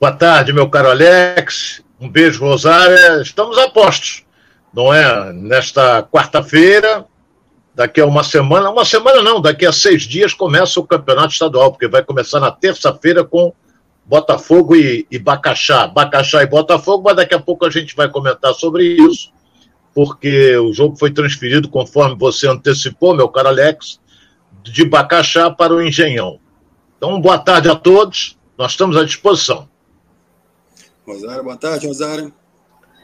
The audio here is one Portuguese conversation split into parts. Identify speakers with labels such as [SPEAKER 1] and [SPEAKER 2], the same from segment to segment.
[SPEAKER 1] Boa tarde, meu caro Alex. Um beijo, Rosária. Estamos a postos, não é? Nesta quarta-feira, daqui a uma semana, uma semana não, daqui a seis dias começa o campeonato estadual, porque vai começar na terça-feira com Botafogo e, e Bacaxá. Bacaxá e Botafogo, mas daqui a pouco a gente vai comentar sobre isso, porque o jogo foi transferido, conforme você antecipou, meu caro Alex, de Bacaxá para o Engenhão. Então, boa tarde a todos, nós estamos à disposição.
[SPEAKER 2] Rosário, boa tarde, Rosário.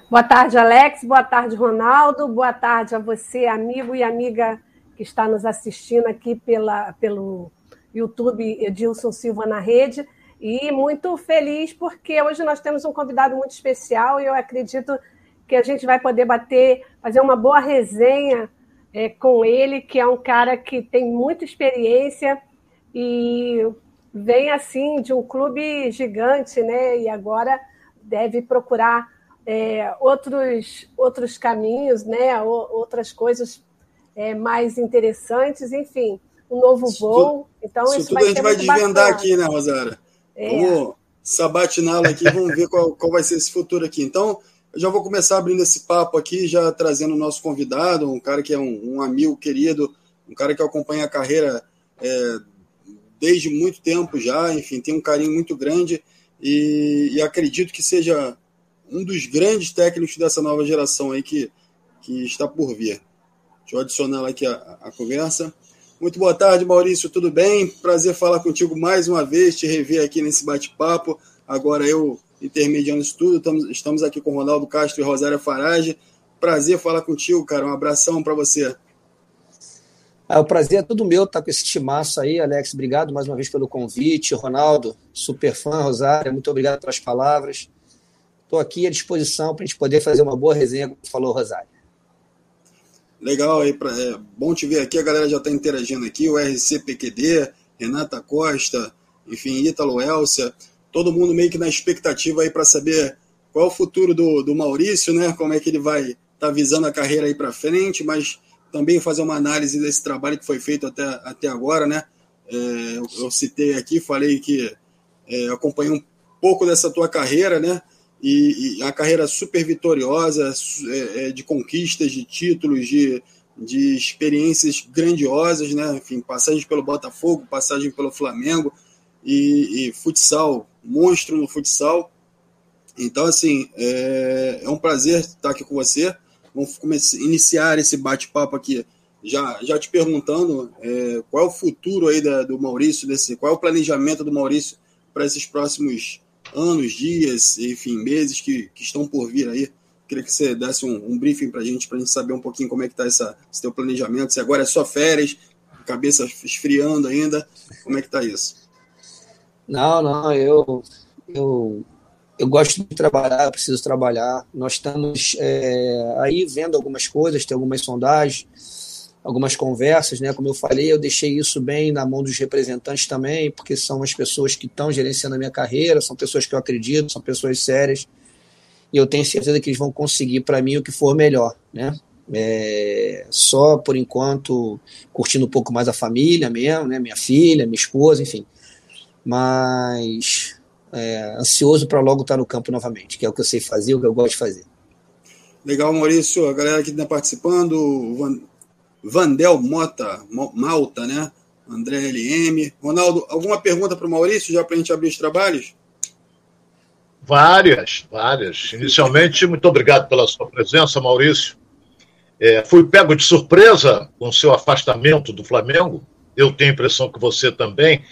[SPEAKER 3] Boa tarde, Alex. Boa tarde, Ronaldo. Boa tarde a você, amigo e amiga que está nos assistindo aqui pela, pelo YouTube Edilson Silva na Rede. E muito feliz porque hoje nós temos um convidado muito especial e eu acredito que a gente vai poder bater, fazer uma boa resenha é, com ele, que é um cara que tem muita experiência e vem assim de um clube gigante, né? E agora deve procurar é, outros, outros caminhos, né? outras coisas é, mais interessantes, enfim, um novo voo. Então,
[SPEAKER 2] isso,
[SPEAKER 3] isso
[SPEAKER 2] tudo a gente vai desvendar aqui, né, Rosária? É. Vamos sabatiná-la aqui, vamos ver qual, qual vai ser esse futuro aqui. Então, eu já vou começar abrindo esse papo aqui, já trazendo o nosso convidado, um cara que é um, um amigo querido, um cara que acompanha a carreira é, desde muito tempo já, enfim, tem um carinho muito grande e, e, acredito que seja um dos grandes técnicos dessa nova geração aí que, que está por vir. Deixa eu adicionar aqui a, a conversa. Muito boa tarde, Maurício, tudo bem? Prazer falar contigo mais uma vez, te rever aqui nesse bate-papo. Agora eu intermediando isso tudo, estamos, estamos aqui com Ronaldo Castro e Rosária Farage. Prazer falar contigo, cara. Um abração para você.
[SPEAKER 4] Ah, o prazer é todo meu estar com esse timaço aí, Alex. Obrigado mais uma vez pelo convite. Ronaldo, super fã, Rosária, muito obrigado pelas palavras. Estou aqui à disposição para a gente poder fazer uma boa resenha, como falou Rosária.
[SPEAKER 2] Legal aí, pra, é bom te ver aqui. A galera já está interagindo aqui. O RCPQD, Renata Costa, enfim, Ítalo Elcia, todo mundo meio que na expectativa aí para saber qual é o futuro do, do Maurício, né? Como é que ele vai estar tá visando a carreira aí para frente, mas também fazer uma análise desse trabalho que foi feito até, até agora, né? É, eu, eu, citei aqui, falei que é, acompanhei um pouco dessa tua carreira, né? E, e a carreira super vitoriosa, é, é, de conquistas, de títulos, de, de experiências grandiosas, né? Enfim, passagem pelo Botafogo, passagem pelo Flamengo e, e futsal, monstro no futsal. Então, assim, é, é um prazer estar aqui com você. Vamos começar, iniciar esse bate-papo aqui já, já te perguntando é, qual é o futuro aí da, do Maurício, desse, qual é o planejamento do Maurício para esses próximos anos, dias, enfim, meses que, que estão por vir aí. Queria que você desse um, um briefing para a gente, para a gente saber um pouquinho como é que está esse teu planejamento, se agora é só férias, cabeça esfriando ainda, como é que está isso?
[SPEAKER 4] Não, não, eu, eu eu gosto de trabalhar, preciso trabalhar. Nós estamos é, aí vendo algumas coisas, tem algumas sondagens, algumas conversas, né? Como eu falei, eu deixei isso bem na mão dos representantes também, porque são as pessoas que estão gerenciando a minha carreira, são pessoas que eu acredito, são pessoas sérias, e eu tenho certeza que eles vão conseguir para mim o que for melhor, né? É, só por enquanto curtindo um pouco mais a família mesmo, né? Minha filha, minha esposa, enfim. Mas é, ansioso para logo estar no campo novamente, que é o que eu sei fazer, o que eu gosto de fazer.
[SPEAKER 2] Legal, Maurício. A galera que está participando, Van, Vandel Mota, Malta, né? André LM. Ronaldo, alguma pergunta para o Maurício, já para a gente abrir os trabalhos?
[SPEAKER 1] Várias, várias. Inicialmente, muito obrigado pela sua presença, Maurício. É, fui pego de surpresa com o seu afastamento do Flamengo. Eu tenho a impressão que você também.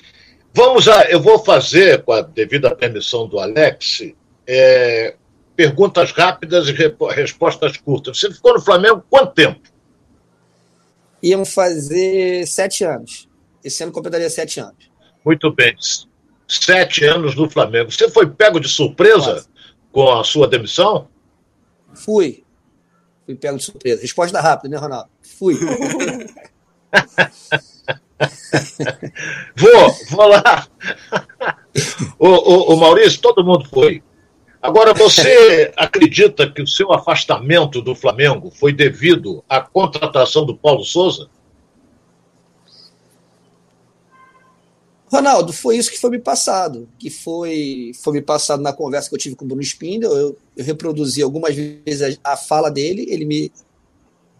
[SPEAKER 1] Vamos a. Eu vou fazer, com a devida permissão do Alex, é, perguntas rápidas e respostas curtas. Você ficou no Flamengo quanto tempo?
[SPEAKER 4] Iam fazer sete anos. Esse ano completaria sete anos.
[SPEAKER 1] Muito bem. Sete anos no Flamengo. Você foi pego de surpresa com a sua demissão?
[SPEAKER 4] Fui. Fui pego de surpresa. Resposta rápida, né, Ronaldo? Fui.
[SPEAKER 1] vou, vou lá. o, o, o Maurício, todo mundo foi. Agora, você acredita que o seu afastamento do Flamengo foi devido à contratação do Paulo Souza?
[SPEAKER 4] Ronaldo, foi isso que foi me passado, que foi, foi me passado na conversa que eu tive com o Bruno Spindel. Eu, eu reproduzi algumas vezes a, a, fala dele, ele me,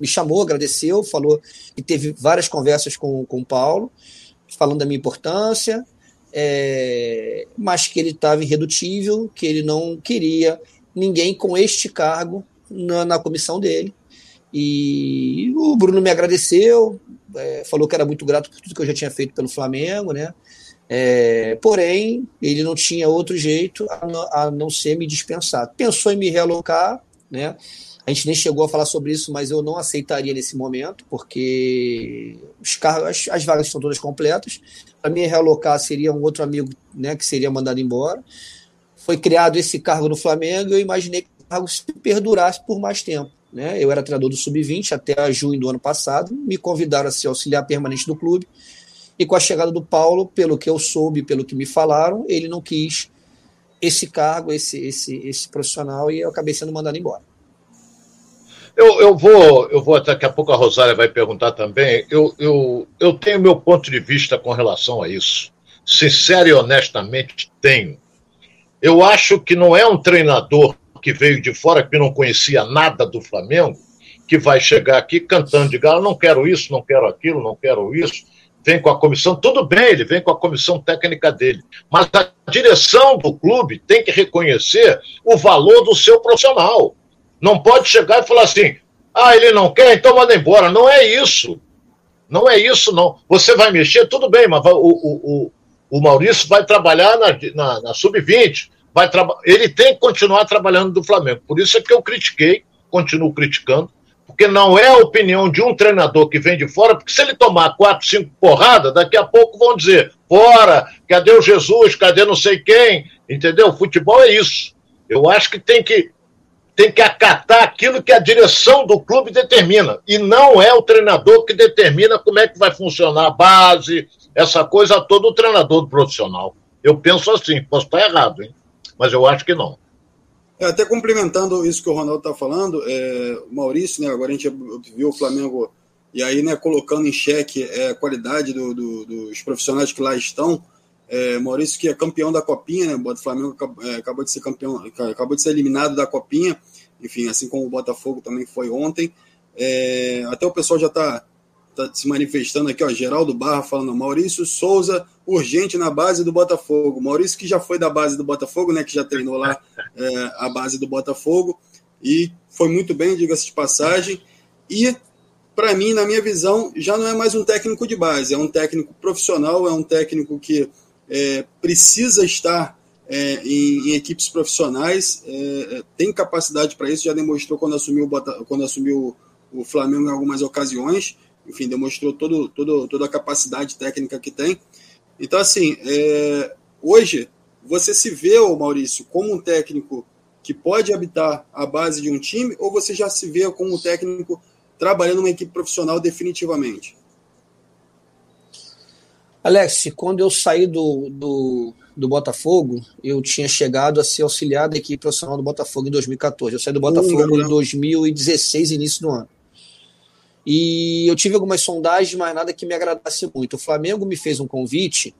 [SPEAKER 4] me chamou, agradeceu, falou que teve várias conversas com, com o Paulo, falando da minha importância, é, mas que ele estava irredutível, que ele não queria ninguém com este cargo na, na comissão dele. E o Bruno me agradeceu, é, falou que era muito grato por tudo que eu já tinha feito pelo Flamengo, né? É, porém, ele não tinha outro jeito a a não, ser me dispensar. Pensou em me realocar, né? A gente nem chegou a falar sobre isso, mas eu não aceitaria nesse momento, porque os cargos, as, as vagas estão todas completas. Para mim, realocar seria um outro amigo né, que seria mandado embora. Foi criado esse cargo no Flamengo e eu imaginei que o cargo se perdurasse por mais tempo. Né? Eu era treinador do Sub-20 até junho do ano passado, me convidaram a ser auxiliar permanente do clube e com a chegada do Paulo, pelo que eu soube, pelo que me falaram, ele não quis esse cargo, esse, esse, esse profissional, e eu acabei sendo mandado embora.
[SPEAKER 1] Eu, eu, vou, eu vou, daqui a pouco a Rosária vai perguntar também. Eu, eu, eu tenho meu ponto de vista com relação a isso. Sincero e honestamente, tenho. Eu acho que não é um treinador que veio de fora, que não conhecia nada do Flamengo, que vai chegar aqui cantando de galo, não quero isso, não quero aquilo, não quero isso vem com a comissão, tudo bem, ele vem com a comissão técnica dele, mas a direção do clube tem que reconhecer o valor do seu profissional. Não pode chegar e falar assim: ah, ele não quer, então manda embora. Não é isso. Não é isso, não. Você vai mexer, tudo bem, mas o, o, o, Maurício vai trabalhar na, na, na sub-20. Vai ele tem que continuar trabalhando do Flamengo. Por isso é que eu critiquei, continuo criticando, porque não é a opinião de um treinador que vem de fora, porque se ele tomar quatro, cinco porradas, daqui a pouco vão dizer, fora, cadê o Jesus, cadê não sei quem, entendeu? Futebol é isso. Eu acho que tem que tem que acatar aquilo que a direção do clube determina. E não é o treinador que determina como é que vai funcionar a base, essa coisa toda, o treinador profissional. Eu penso assim, posso estar errado, hein? mas eu acho que não.
[SPEAKER 2] É, até complementando isso que o Ronaldo está falando, é, o Maurício, né, agora a gente viu o Flamengo e aí, né, colocando em xeque é, a qualidade do, do, dos profissionais que lá estão. É, Maurício, que é campeão da Copinha, né, o Flamengo é, acabou de ser campeão, acabou de ser eliminado da Copinha, enfim, assim como o Botafogo também foi ontem. É, até o pessoal já está tá se manifestando aqui, ó, Geraldo Barra falando, Maurício Souza, urgente na base do Botafogo. Maurício que já foi da base do Botafogo, né, que já treinou lá é, a base do Botafogo, e foi muito bem, diga-se de passagem, e para mim, na minha visão, já não é mais um técnico de base, é um técnico profissional, é um técnico que é, precisa estar é, em, em, equipes profissionais, é, tem capacidade para isso, já demonstrou quando assumiu, quando assumiu o Flamengo em algumas ocasiões, enfim, demonstrou todo, todo, toda a capacidade técnica que tem. Então, assim, é, hoje você se vê, Maurício, como um técnico que pode habitar a base de um time, ou você já se vê como um técnico trabalhando numa equipe profissional definitivamente?
[SPEAKER 4] Alex, quando eu saí do, do, do, Botafogo, eu tinha chegado a ser auxiliar da equipe profissional do Botafogo em 2014. Eu saí do Botafogo em 2016, início do ano. E eu tive algumas sondagens, mas nada que me agradasse muito. O Flamengo me fez um convite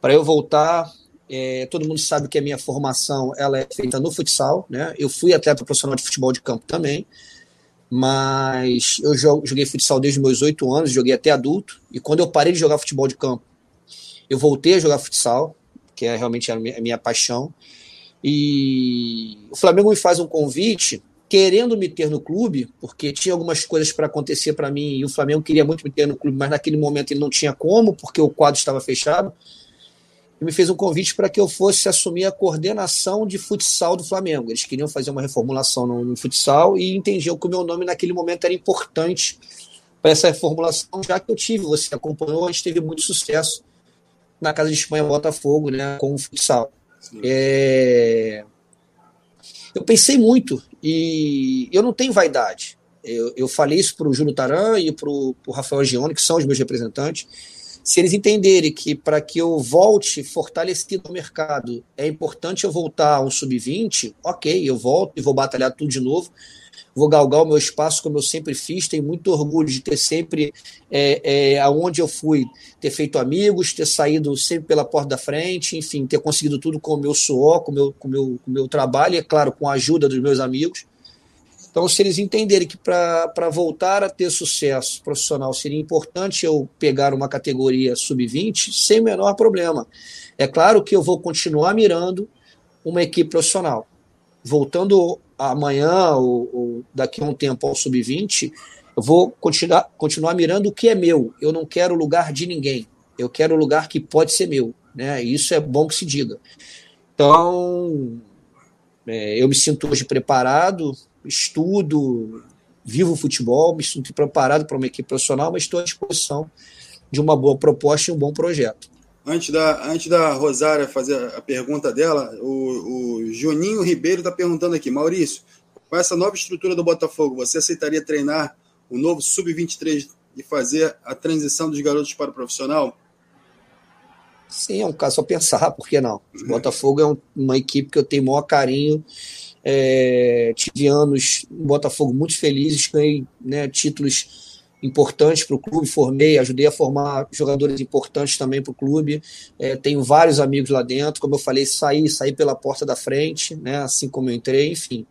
[SPEAKER 4] para eu voltar. É, todo mundo sabe que a minha formação ela é feita no futsal, né? Eu fui atleta profissional de futebol de campo também, mas eu joguei futsal desde meus oito anos, joguei até adulto. E quando eu parei de jogar futebol de campo, eu voltei a jogar futsal, que é realmente a minha, a minha paixão. E o Flamengo me faz um convite querendo me ter no clube, porque tinha algumas coisas para acontecer para mim e o Flamengo queria muito me ter no clube, mas naquele momento ele não tinha como, porque o quadro estava fechado. E me fez um convite para que eu fosse assumir a coordenação de futsal do Flamengo. Eles queriam fazer uma reformulação no, no futsal e entendiam que o meu nome naquele momento era importante para essa reformulação, já que eu tive, você acompanhou, a gente teve muito sucesso na Casa de Espanha Botafogo, né, com o futsal. É... Eu pensei muito e eu não tenho vaidade. Eu, eu falei isso para o Júlio Taran e para o Rafael Gione, que são os meus representantes. se eles entenderem que para que eu volte fortalecido no mercado, é importante eu voltar a um sub-20, ok, eu volto e vou batalhar tudo de novo, vou galgar o meu espaço como eu sempre fiz, tenho muito orgulho de ter sempre, é, é, aonde eu fui, ter feito amigos, ter saído sempre pela porta da frente, enfim, ter conseguido tudo com o meu suor, com o meu, com meu, com meu trabalho, e é claro, com a ajuda dos meus amigos. Então, se eles entenderem que para voltar a ter sucesso profissional seria importante eu pegar uma categoria sub-20, sem o menor problema. É claro que eu vou continuar mirando uma equipe profissional. Voltando amanhã ou, ou daqui a um tempo ao sub-20, eu vou continuar, continuar mirando o que é meu. Eu não quero lugar de ninguém. Eu quero o lugar que pode ser meu. Né? Isso é bom que se diga. Então, é, eu me sinto hoje preparado, estudo, vivo futebol, me sinto preparado para uma equipe profissional, mas estou à disposição de uma boa proposta e um bom projeto.
[SPEAKER 2] Antes da, antes da Rosária fazer a pergunta dela, o, o Juninho Ribeiro está perguntando aqui, Maurício, com essa nova estrutura do Botafogo, você aceitaria treinar o novo Sub-23 e fazer a transição dos garotos para o profissional?
[SPEAKER 4] Sim, é um caso a pensar, por que não? O Botafogo é um, uma equipe que eu tenho maior carinho, é, tive anos no Botafogo muito felizes, ganhei né, títulos importantes para o clube, formei, ajudei a formar jogadores importantes também para o clube. É, tenho vários amigos lá dentro, como eu falei, saí, saí pela porta da frente, né, assim como eu entrei, enfim.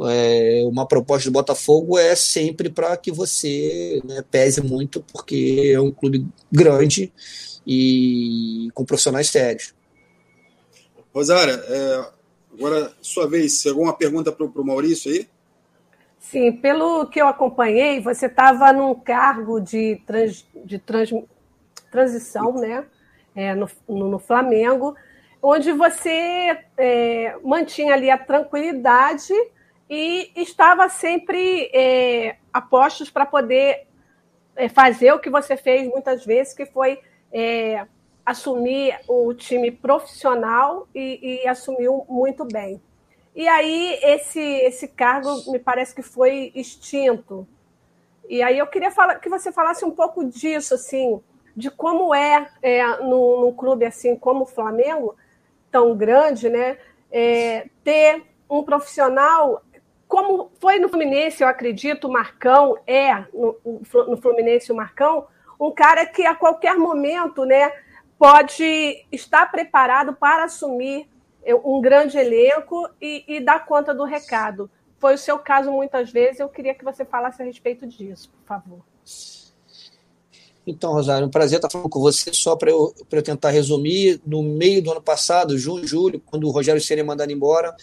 [SPEAKER 4] É, uma proposta do Botafogo é sempre para que você né, pese muito, porque é um clube grande e com profissionais sérios.
[SPEAKER 2] Rosária, é, Agora, sua vez, alguma pergunta para o Maurício aí?
[SPEAKER 3] Sim, pelo que eu acompanhei, você estava num cargo de, trans, de trans, transição né? É, no, no, Flamengo, onde você é, mantinha ali a tranquilidade e estava sempre é, a postos para poder é, fazer o que você fez muitas vezes, que foi é, assumir o time profissional e, e, assumiu muito bem. E aí esse esse cargo me parece que foi extinto. E aí eu queria falar, que você falasse um pouco disso, assim, de como é, é num, num clube assim como o Flamengo, tão grande, né, é, ter um profissional como foi no Fluminense, eu acredito, o Marcão é no, no Fluminense o Marcão, um cara que a qualquer momento, né, pode estar preparado para assumir um grande elenco e, e dar conta do recado. Foi o seu caso muitas vezes, eu queria que você falasse a respeito disso, por favor.
[SPEAKER 4] Então, Rosário, um prazer estar falando com você. Só para eu, eu tentar resumir, no meio do ano passado, junho, julho, quando o Rogério seria mandado embora,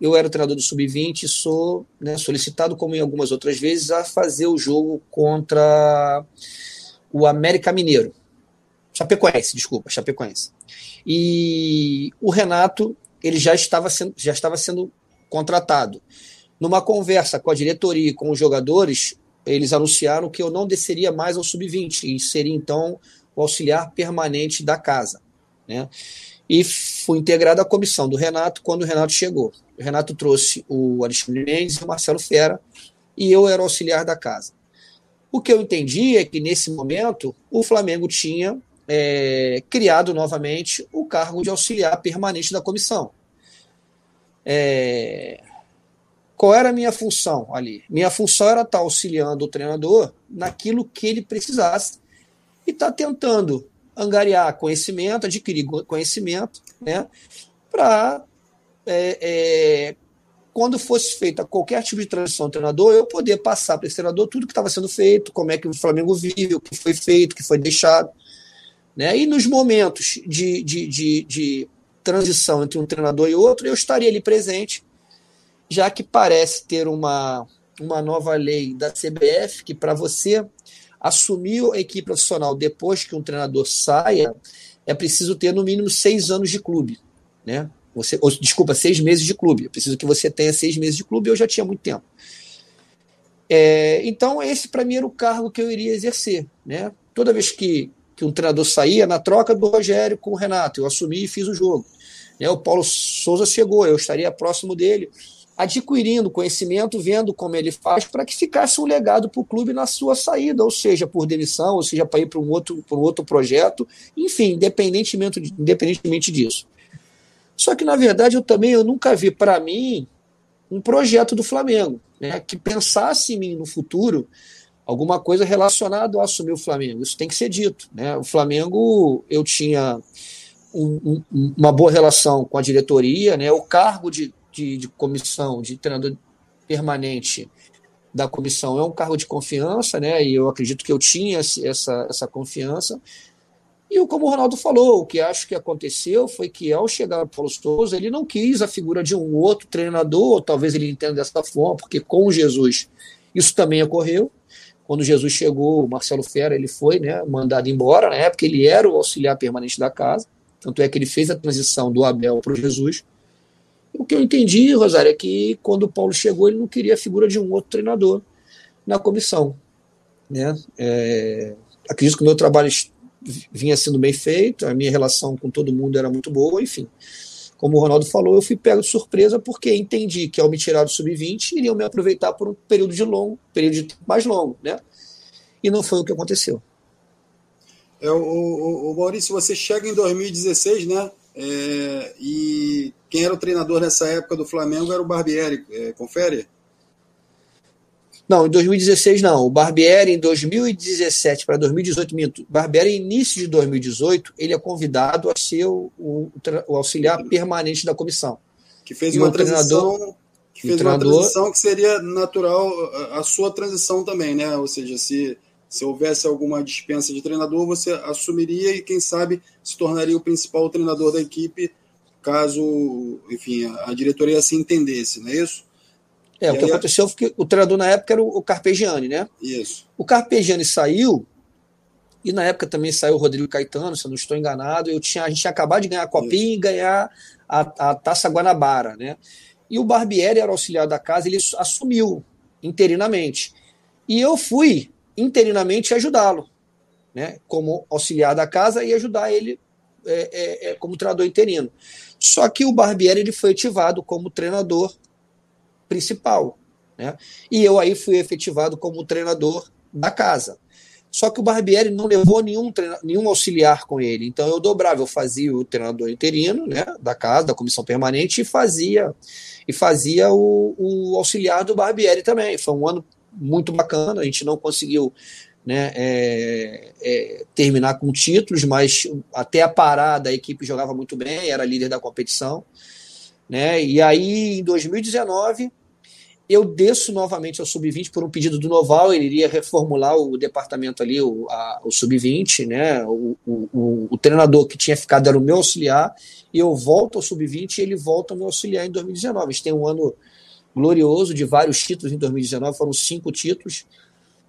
[SPEAKER 4] eu era o treinador do Sub-20 e sou né, solicitado, como em algumas outras vezes, a fazer o jogo contra o América Mineiro. Chapecoense, desculpa, Chapecoense. E o Renato, ele já estava sendo, já estava sendo contratado. Numa conversa com a diretoria e com os jogadores, eles anunciaram que eu não desceria mais ao sub-20 e seria então o auxiliar permanente da casa, né? E fui integrado à comissão do Renato quando o Renato chegou. O Renato trouxe o Alexandre Mendes e o Marcelo Fera e eu era auxiliar da casa. O que eu entendi é que nesse momento o Flamengo tinha é, criado novamente o cargo de auxiliar permanente da comissão. É, qual era a minha função ali? Minha função era estar auxiliando o treinador naquilo que ele precisasse e estar tá tentando angariar conhecimento, adquirir conhecimento, né, para é, é, quando fosse feita qualquer tipo de transição do treinador, eu poder passar para esse treinador tudo que estava sendo feito, como é que o Flamengo vive, o que foi feito, o que foi deixado. Né? E nos momentos de, de, de, de transição entre um treinador e outro, eu estaria ali presente, já que parece ter uma, uma nova lei da CBF que para você assumir a equipe profissional depois que um treinador saia, é preciso ter no mínimo seis anos de clube. Né? Você, ou, desculpa, seis meses de clube. É preciso que você tenha seis meses de clube, eu já tinha muito tempo. É, então, esse para mim era o cargo que eu iria exercer. Né? Toda vez que, que um treinador saía na troca do Rogério com o Renato. Eu assumi e fiz o jogo. Né, o Paulo Souza chegou, eu estaria próximo dele. adquirindo conhecimento, vendo como ele faz, para que ficasse um legado para o clube na sua saída, ou seja, por demissão, ou seja, para ir para um outro, para um outro projeto, enfim, independentemente, independentemente disso. Só que, na verdade, eu também eu nunca vi para mim um projeto do Flamengo, né, que pensasse em mim no futuro alguma coisa relacionada ao assumir o Flamengo. Isso tem que ser dito. Né? O Flamengo, eu tinha um, um, uma boa relação com a diretoria, né? o cargo de de, de comissão, de treinador permanente da comissão é um cargo de confiança, né? E eu acredito que eu tinha essa, essa confiança. E como o Ronaldo falou, o que acho que aconteceu foi que ao chegar o Paulo Souza, ele não quis a figura de um outro treinador, ou talvez ele entenda dessa forma, porque com Jesus isso também ocorreu. Quando Jesus chegou, o Marcelo Fera ele foi né, mandado embora, na época ele era o auxiliar permanente da casa, tanto é que ele fez a transição do Abel para o Jesus. O que eu entendi, Rosário, é que quando o Paulo chegou, ele não queria a figura de um outro treinador na comissão. Né? É, acredito que o meu trabalho vinha sendo bem feito, a minha relação com todo mundo era muito boa, enfim. Como o Ronaldo falou, eu fui pego de surpresa porque entendi que ao me tirar do sub-20 iriam me aproveitar por um período de longo, período de mais longo, né? E não foi o que aconteceu.
[SPEAKER 2] É, o, o, o Maurício, você chega em 2016, né? É, e quem era o treinador nessa época do Flamengo era o Barbieri, é, confere?
[SPEAKER 4] Não, em 2016 não. O Barbieri em 2017 para 2018, minto. Barbieri início de 2018, ele é convidado a ser o, o, o auxiliar permanente da comissão.
[SPEAKER 2] Que fez e uma transição que fez uma transição que seria natural a, a sua transição também, né? Ou seja, se se houvesse alguma dispensa de treinador, você assumiria e, quem sabe, se tornaria o principal treinador da equipe, caso, enfim, a, a diretoria assim entendesse, não é isso?
[SPEAKER 4] É, o que aconteceu foi que o treinador na época era o Carpegiani, né?
[SPEAKER 2] Isso.
[SPEAKER 4] O Carpegiani saiu, e na época também saiu o Rodrigo Caetano, se eu não estou enganado. Eu tinha, a gente tinha acabado de ganhar a Copinha isso. e ganhar a, a Taça Guanabara, né? E o Barbieri era auxiliar da casa, ele assumiu interinamente. E eu fui interinamente ajudá-lo, né, como auxiliar da casa e ajudar ele é, é, é, como treinador interino. Só que o Barbieri ele foi ativado como treinador principal, né? E eu aí fui efetivado como treinador da casa. Só que o Barbieri não levou nenhum, nenhum auxiliar com ele. Então eu dobrava, eu fazia o treinador interino, né, da casa, da comissão permanente, e fazia e fazia o, o auxiliar do Barbieri também. Foi um ano muito bacana. A gente não conseguiu né, é, é, terminar com títulos, mas até a parada a equipe jogava muito bem, era líder da competição. Né, e aí, em 2019, eu desço novamente ao Sub-20 por um pedido do Noval, ele iria reformular o departamento ali, o, o Sub-20, né? O, o, o, treinador que tinha ficado era o meu auxiliar, e eu volto ao Sub-20 e ele volta ao meu auxiliar em 2019. A gente tem um ano glorioso de vários títulos em 2019, foram cinco títulos.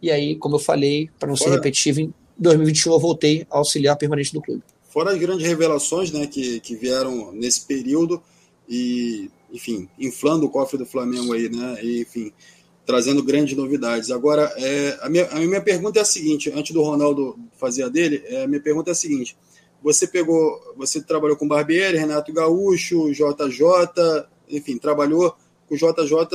[SPEAKER 4] E aí, como eu falei, para não Fora... ser repetitivo, em 2021 eu voltei a auxiliar permanente do clube.
[SPEAKER 2] Fora as grandes revelações né, que, que vieram nesse período e, enfim, inflando o cofre do Flamengo aí, né? E, enfim, trazendo grandes novidades. Agora, é, a, minha, a minha pergunta é a seguinte, antes do Ronaldo fazer a dele, é, a minha pergunta é a seguinte. Você pegou, você trabalhou com Barbieri, Renato Gaúcho, JJ, enfim, trabalhou com o JJ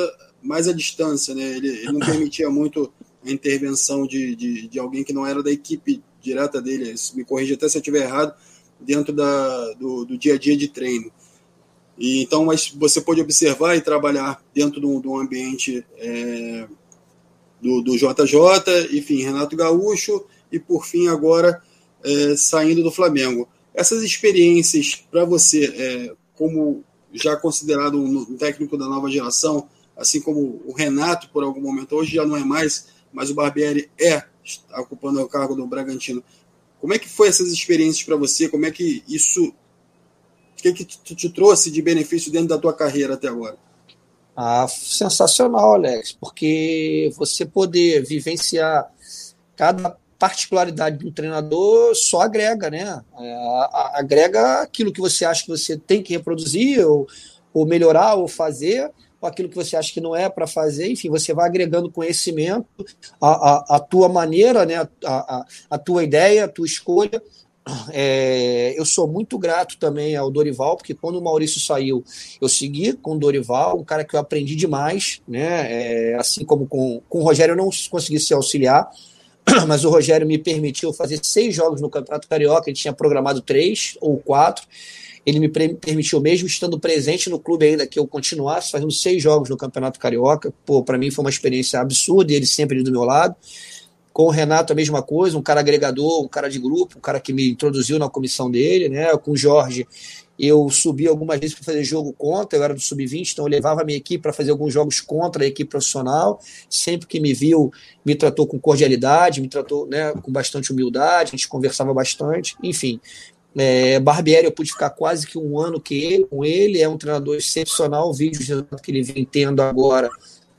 [SPEAKER 2] mais à distância, né? Ele, ele não permitia muito a intervenção de, de, de, alguém que não era da equipe direta dele. Me corrija até se eu estiver errado, dentro da, do, do dia a dia de treino. E, então, mas você pode observar e trabalhar dentro do, do ambiente é, do, do JJ, enfim, Renato Gaúcho, e por fim agora é, saindo do Flamengo. Essas experiências para você, é, como já considerado um técnico da nova geração, assim como o Renato por algum momento, hoje já não é mais, mas o Barbieri é, ocupando o cargo do Bragantino. Como é que foi essas experiências para você? Como é que isso, que, que te, te trouxe de benefício dentro da tua carreira até agora?
[SPEAKER 4] Ah, sensacional, Alex, porque você poder vivenciar cada particularidade do treinador só agrega, né? É, agrega aquilo que você acha que você tem que reproduzir, ou, ou melhorar, ou fazer, ou aquilo que você acha que não é para fazer, enfim, você vai agregando conhecimento, a, a, a tua maneira, né? A, a, a tua ideia, a tua escolha, é, eu sou muito grato também ao Dorival, porque quando o Maurício saiu, eu segui com o Dorival, um cara que eu aprendi demais, né? É, assim como com, com o Rogério eu não consegui se auxiliar, mas o Rogério me permitiu fazer seis jogos no Campeonato Carioca, ele tinha programado três ou quatro. Ele me permitiu, mesmo estando presente no clube ainda, que eu continuasse fazendo seis jogos no Campeonato Carioca. Pô, para mim foi uma experiência absurda e ele sempre ali do meu lado. Com o Renato, a mesma coisa, um cara agregador, um cara de grupo, um cara que me introduziu na comissão dele, né? Com o Jorge, eu subi algumas vezes para fazer jogo contra, eu era do sub-20, então eu levava a minha equipe para fazer alguns jogos contra a equipe profissional. Sempre que me viu, me tratou com cordialidade, me tratou né, com bastante humildade, a gente conversava bastante, enfim. É, Barbieri, eu pude ficar quase que um ano que ele, com ele, é um treinador excepcional, o vídeo que ele vem tendo agora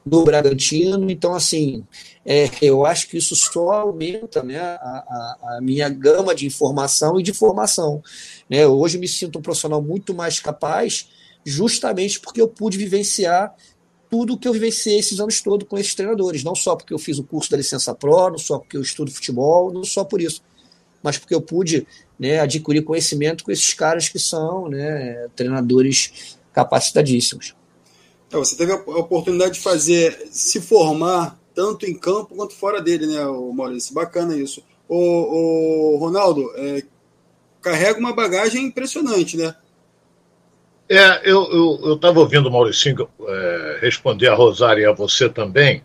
[SPEAKER 4] no Bragantino. Então, assim, é, eu acho que isso só aumenta né, a, a, minha gama de informação e de formação. Né? Hoje me sinto um profissional muito mais capaz, justamente porque eu pude vivenciar tudo que eu vivenciei esses anos todos com esses treinadores. Não só porque eu fiz o curso da licença Pro, não só porque eu estudo futebol, não só por isso, mas porque eu pude né, adquirir conhecimento com esses caras que são né, treinadores capacitadíssimos.
[SPEAKER 2] É, você teve a oportunidade de fazer, se formar tanto em campo quanto fora dele, né, o Maurício? Bacana isso. O, o Ronaldo, é, carrega uma bagagem impressionante, né?
[SPEAKER 1] É, eu estava ouvindo o Mauricinho é, responder a Rosário e a você também,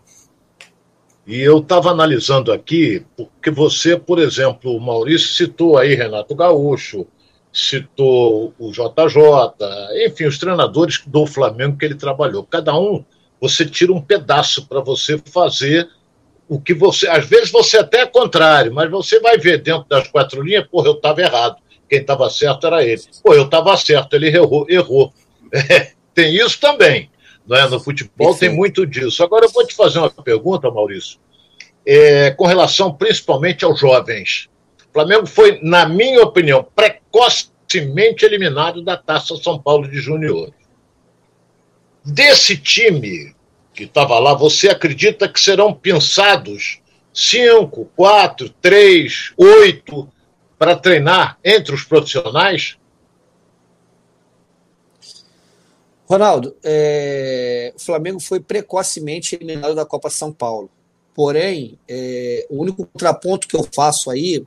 [SPEAKER 1] e eu estava analisando aqui, porque você, por exemplo, o Maurício citou aí Renato Gaúcho, citou o JJ, enfim, os treinadores do Flamengo que ele trabalhou. Cada um, você tira um pedaço para você fazer o que você. Às vezes você até é contrário, mas você vai ver dentro das quatro linhas, porra, eu estava errado. Quem estava certo era ele. Pô, eu estava certo, ele errou. errou. É, tem isso também. Não é? No futebol tem muito disso. Agora eu vou te fazer uma pergunta, Maurício, é, com relação principalmente aos jovens. Flamengo foi, na minha opinião, precocemente eliminado da Taça São Paulo de Juniores. Desse time que estava lá, você acredita que serão pensados cinco, quatro, três, oito para treinar entre os profissionais?
[SPEAKER 4] Ronaldo, é... o Flamengo foi precocemente eliminado da Copa São Paulo. Porém, é... o único contraponto que eu faço aí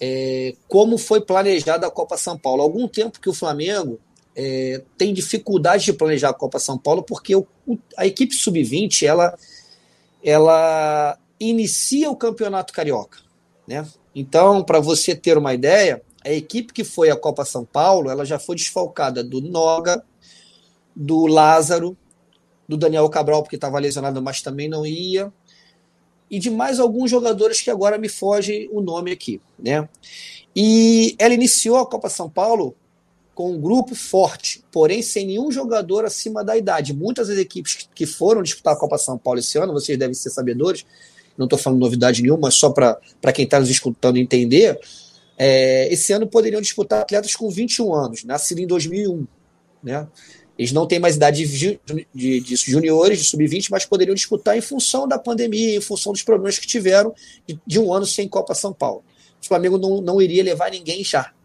[SPEAKER 4] é, como foi planejada a Copa São Paulo. Há algum tempo que o Flamengo é, tem dificuldade de planejar a Copa São Paulo, porque o, a equipe sub-20 ela, ela inicia o campeonato carioca. Né? Então, para você ter uma ideia, a equipe que foi à Copa São Paulo ela já foi desfalcada do Noga, do Lázaro, do Daniel Cabral, porque estava lesionado, mas também não ia, e de mais alguns jogadores que agora me foge o nome aqui. Né? E ela iniciou a Copa São Paulo com um grupo forte, porém sem nenhum jogador acima da idade. Muitas das equipes que foram disputar a Copa São Paulo esse ano, vocês devem ser sabedores, não estou falando novidade nenhuma, mas só para quem está nos escutando entender, é, esse ano poderiam disputar atletas com 21 anos, nascidos em 2001. Né? Eles não têm mais idade de, de, de juniores, de sub-20, mas poderiam disputar em função da pandemia, em função dos problemas que tiveram de, de um ano sem Copa São Paulo. O Flamengo não, não iria levar ninguém já.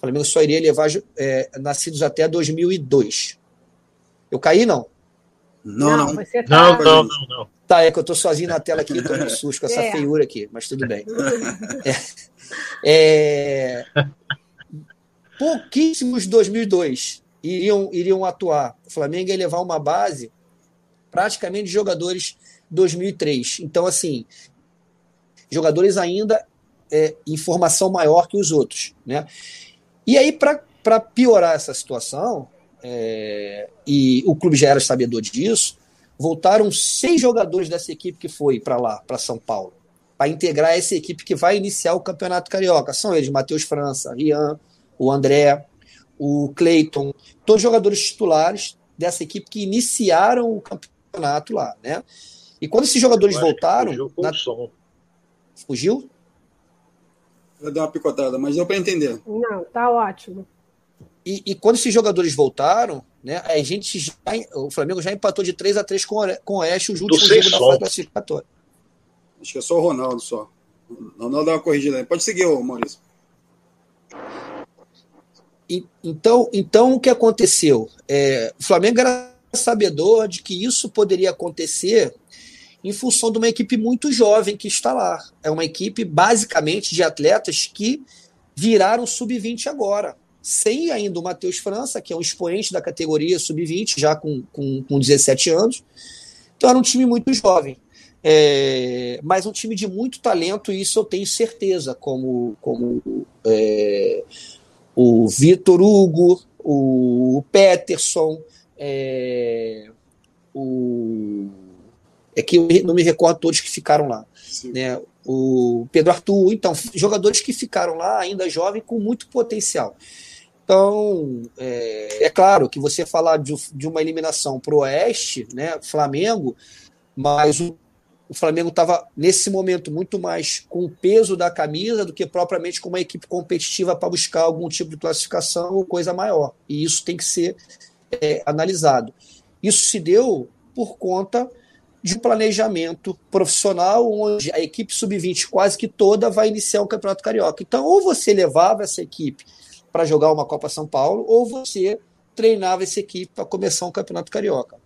[SPEAKER 4] O Flamengo só iria levar é, nascidos até 2002. Eu caí, não?
[SPEAKER 2] Não, não.
[SPEAKER 1] Não, tá... não, não, não, não.
[SPEAKER 4] Tá, é que eu tô sozinho na tela aqui, tô no susto com essa é. feiura aqui, mas tudo bem. É, é, pouquíssimos 2002 iriam, iriam atuar. O Flamengo ia levar uma base praticamente de jogadores 2003. Então, assim, jogadores ainda é, em formação maior que os outros. Né? E aí, para piorar essa situação, é, e o clube já era sabedor disso, voltaram seis jogadores dessa equipe que foi para lá, para São Paulo, para integrar essa equipe que vai iniciar o Campeonato Carioca. São eles, Matheus França, Rian, o André, o Cleiton, todos jogadores titulares dessa equipe que iniciaram o campeonato lá, né? E quando esses jogadores voltaram. Fugiu? Na... fugiu?
[SPEAKER 2] Vai dar uma picotada, mas deu para entender.
[SPEAKER 3] Não, tá ótimo.
[SPEAKER 4] E, e, quando esses jogadores voltaram, né, a gente já, o Flamengo já empatou de 3 a 3 com, com o Oeste, os últimos jogos da fase classificatória.
[SPEAKER 2] Acho que é só o Ronaldo só. O Ronaldo dá uma corrigida aí. Pode seguir, Maurício.
[SPEAKER 4] E, então, então, o que aconteceu? É, o Flamengo era sabedor de que isso poderia acontecer em função de uma equipe muito jovem que está lá. É uma equipe basicamente de atletas que viraram sub-20 agora. Sem ainda o Matheus França, que é um expoente da categoria sub-20, já com, com, com 17 anos. Então era um time muito jovem. É, mas um time de muito talento, e isso eu tenho certeza, como, como é, o Vitor Hugo, o Peterson, é, o é que eu não me recordo todos que ficaram lá. Né? O Pedro Arthur, então, jogadores que ficaram lá ainda jovem com muito potencial. Então, é, é claro que você falar de, de uma eliminação para o Oeste, né, Flamengo, mas o, o Flamengo estava, nesse momento, muito mais com o peso da camisa do que propriamente com uma equipe competitiva para buscar algum tipo de classificação ou coisa maior. E isso tem que ser é, analisado. Isso se deu por conta de um planejamento profissional, onde a equipe sub-20 quase que toda vai iniciar o Campeonato Carioca. Então, ou você levava essa equipe para jogar uma Copa São Paulo, ou você treinava essa equipe para começar um Campeonato Carioca.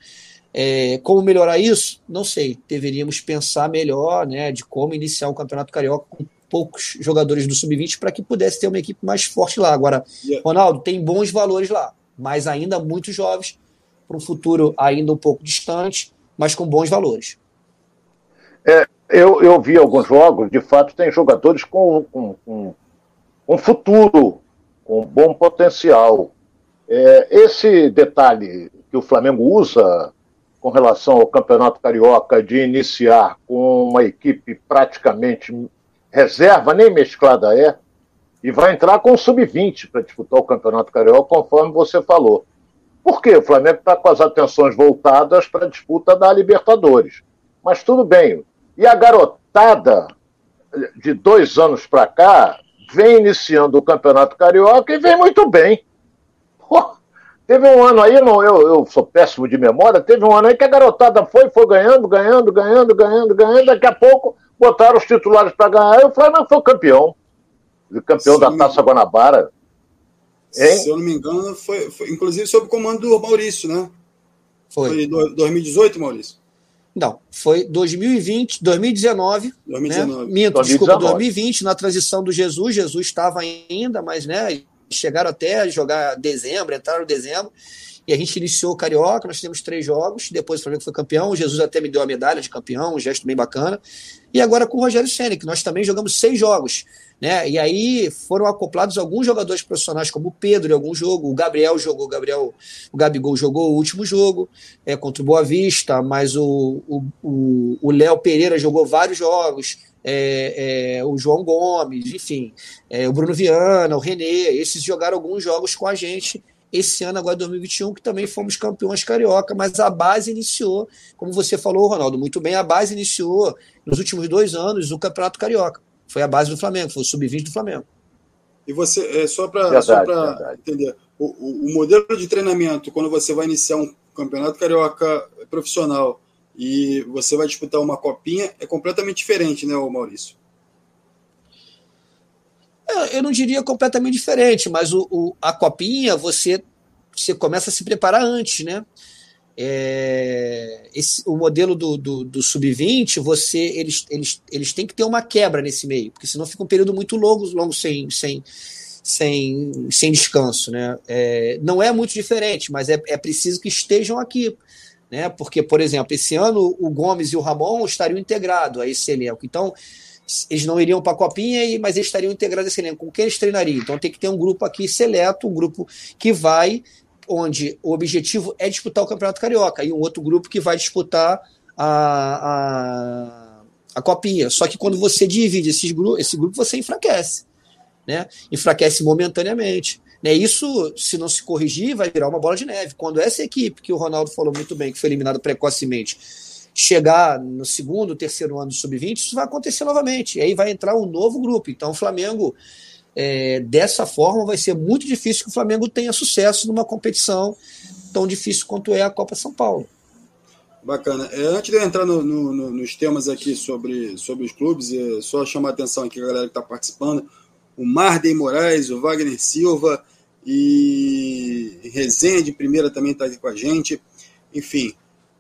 [SPEAKER 4] É, como melhorar isso? Não sei. Deveríamos pensar melhor né, de como iniciar um Campeonato Carioca com poucos jogadores do Sub-20 para que pudesse ter uma equipe mais forte lá. Agora, Ronaldo, tem bons valores lá, mas ainda muito jovens, para um futuro ainda um pouco distante mas com bons valores.
[SPEAKER 1] É, eu, eu vi alguns jogos, de fato, tem jogadores com, com, com um futuro, com bom potencial. É, esse detalhe que o Flamengo usa com relação ao Campeonato Carioca de iniciar com uma equipe praticamente reserva, nem mesclada é, e vai entrar com o sub-20 para disputar o Campeonato Carioca, conforme você falou. Por quê? O Flamengo está com as atenções voltadas para a disputa da Libertadores. Mas tudo bem. E a garotada de dois anos para cá vem iniciando o Campeonato Carioca e vem muito bem. Pô, teve um ano aí, não, eu, eu sou péssimo de memória, teve um ano aí que a garotada foi, foi ganhando, ganhando, ganhando, ganhando, ganhando, daqui a pouco botaram os titulares para ganhar e o Flamengo foi campeão. Campeão Sim. da Taça Guanabara.
[SPEAKER 2] Hein? Se eu não me engano, foi, foi inclusive sob o comando do Maurício, né? Foi. Foi 2018, Maurício?
[SPEAKER 4] Não, foi 2020, 2019. 2019. Né? Minto, 2019. desculpa, 2020, na transição do Jesus. Jesus estava ainda, mas né, chegaram até a jogar dezembro, entraram em dezembro. E a gente iniciou o Carioca, nós temos três jogos, depois o Flamengo foi campeão, o Jesus até me deu a medalha de campeão, um gesto bem bacana. E agora com o Rogério Senna, que nós também jogamos seis jogos. Né? E aí foram acoplados alguns jogadores profissionais, como o Pedro em algum jogo, o Gabriel jogou, o Gabriel, o Gabigol jogou o último jogo é, contra o Boa Vista, mas o Léo Pereira jogou vários jogos, é, é, o João Gomes, enfim, é, o Bruno Viana, o Renê, esses jogaram alguns jogos com a gente esse ano, agora 2021, que também fomos campeões carioca, mas a base iniciou, como você falou, Ronaldo, muito bem, a base iniciou nos últimos dois anos o Campeonato Carioca. Foi a base do Flamengo, foi o sub-20 do Flamengo.
[SPEAKER 2] E você, é, só para entender, o, o, o, modelo de treinamento, quando você vai iniciar um campeonato carioca profissional e você vai disputar uma copinha, é completamente diferente, né, Maurício?
[SPEAKER 4] Eu não diria completamente diferente, mas o, o, a copinha você, você começa a se preparar antes, né? É, esse, o modelo do, do, do sub-20, você eles, eles, eles têm que ter uma quebra nesse meio, porque senão fica um período muito longo, longo sem, sem, sem, sem descanso. Né? É, não é muito diferente, mas é, é preciso que estejam aqui. Né? Porque, por exemplo, esse ano o Gomes e o Ramon estariam integrados a esse elenco. Então, eles não iriam para a copinha, mas eles estariam integrados a elenco. Com quem eles treinariam? Então tem que ter um grupo aqui seleto, um grupo que vai onde o objetivo é disputar o Campeonato Carioca, e um outro grupo que vai disputar a, a, a Copinha. Só que quando você divide esses gru esse grupo, você enfraquece. Né? Enfraquece momentaneamente. Né? Isso, se não se corrigir, vai virar uma bola de neve. Quando essa equipe, que o Ronaldo falou muito bem, que foi eliminada precocemente, chegar no segundo, terceiro ano do sub-20, isso vai acontecer novamente. E aí vai entrar um novo grupo. Então o Flamengo é, dessa forma, vai ser muito difícil que o Flamengo tenha sucesso numa competição tão difícil quanto é a Copa São Paulo.
[SPEAKER 2] Bacana. É, antes de eu entrar no, no, nos temas aqui sobre, sobre os clubes, é só chamar a atenção aqui a galera que está participando. o Marden Moraes, o Wagner Silva e Rezende Primeira também está aqui com a gente. Enfim,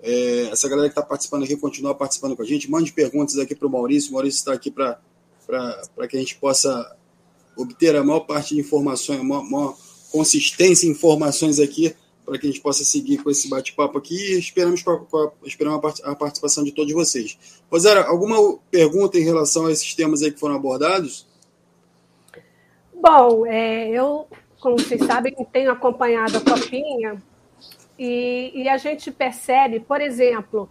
[SPEAKER 2] é, essa galera que está participando aqui, continua participando com a gente. Mande perguntas aqui para o Maurício. O Maurício está aqui para que a gente possa obter a maior parte de informações, a maior, maior consistência em informações aqui, para que a gente possa seguir com esse bate-papo aqui e esperamos, pra, pra, esperamos a participação de todos vocês. Rosara, alguma pergunta em relação a esses temas aí que foram abordados?
[SPEAKER 3] Bom, é, eu, como vocês sabem, tenho acompanhado a Copinha e, e a gente percebe, por exemplo,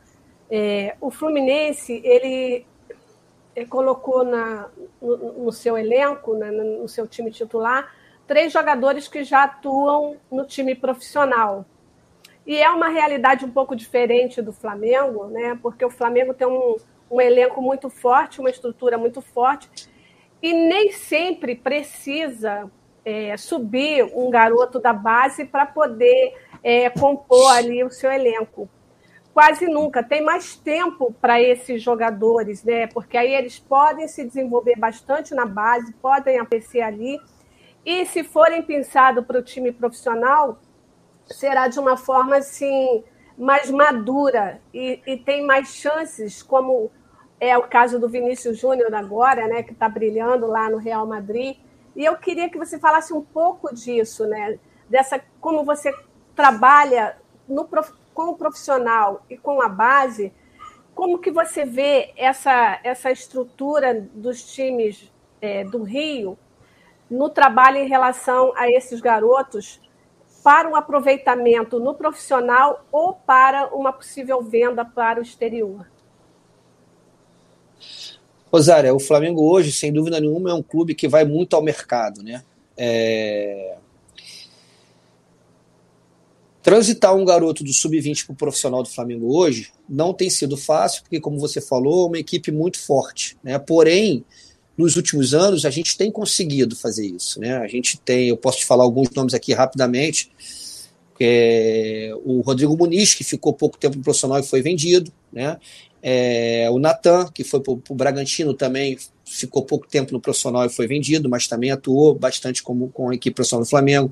[SPEAKER 3] é, o Fluminense, ele, ele colocou na, no, no, seu elenco, né, no seu time titular, três jogadores que já atuam no time profissional. E é uma realidade um pouco diferente do Flamengo, né? porque o Flamengo tem um, um elenco muito forte, uma estrutura muito forte, e nem sempre precisa é, subir um garoto da base para poder é, compor ali o seu elenco. Quase nunca. Tem mais tempo para esses jogadores, né? Porque aí eles podem se desenvolver bastante na base, podem aparecer ali. E se forem pensados para o time profissional, será de uma forma assim mais madura e, e tem mais chances, como é o caso do Vinícius Júnior agora, né, que está brilhando lá no Real Madrid. E eu queria que você falasse um pouco disso, né, dessa como você trabalha no, com o profissional e com a base, como que você vê essa, essa estrutura dos times é, do Rio no trabalho em relação a esses garotos para um aproveitamento no profissional ou para uma possível venda para o exterior?
[SPEAKER 4] Rosário, o Flamengo hoje, sem dúvida nenhuma, é um clube que vai muito ao mercado, né? É... Transitar um garoto do sub-20 para o profissional do Flamengo hoje não tem sido fácil, porque, como você falou, é uma equipe muito forte. Né? Porém, nos últimos anos, a gente tem conseguido fazer isso. Né? A gente tem, eu posso te falar alguns nomes aqui rapidamente. É, o Rodrigo Muniz, que ficou pouco tempo no profissional e foi vendido. Né? É, o Natan, que foi para o Bragantino também, ficou pouco tempo no profissional e foi vendido, mas também atuou bastante como, com a equipe profissional do Flamengo.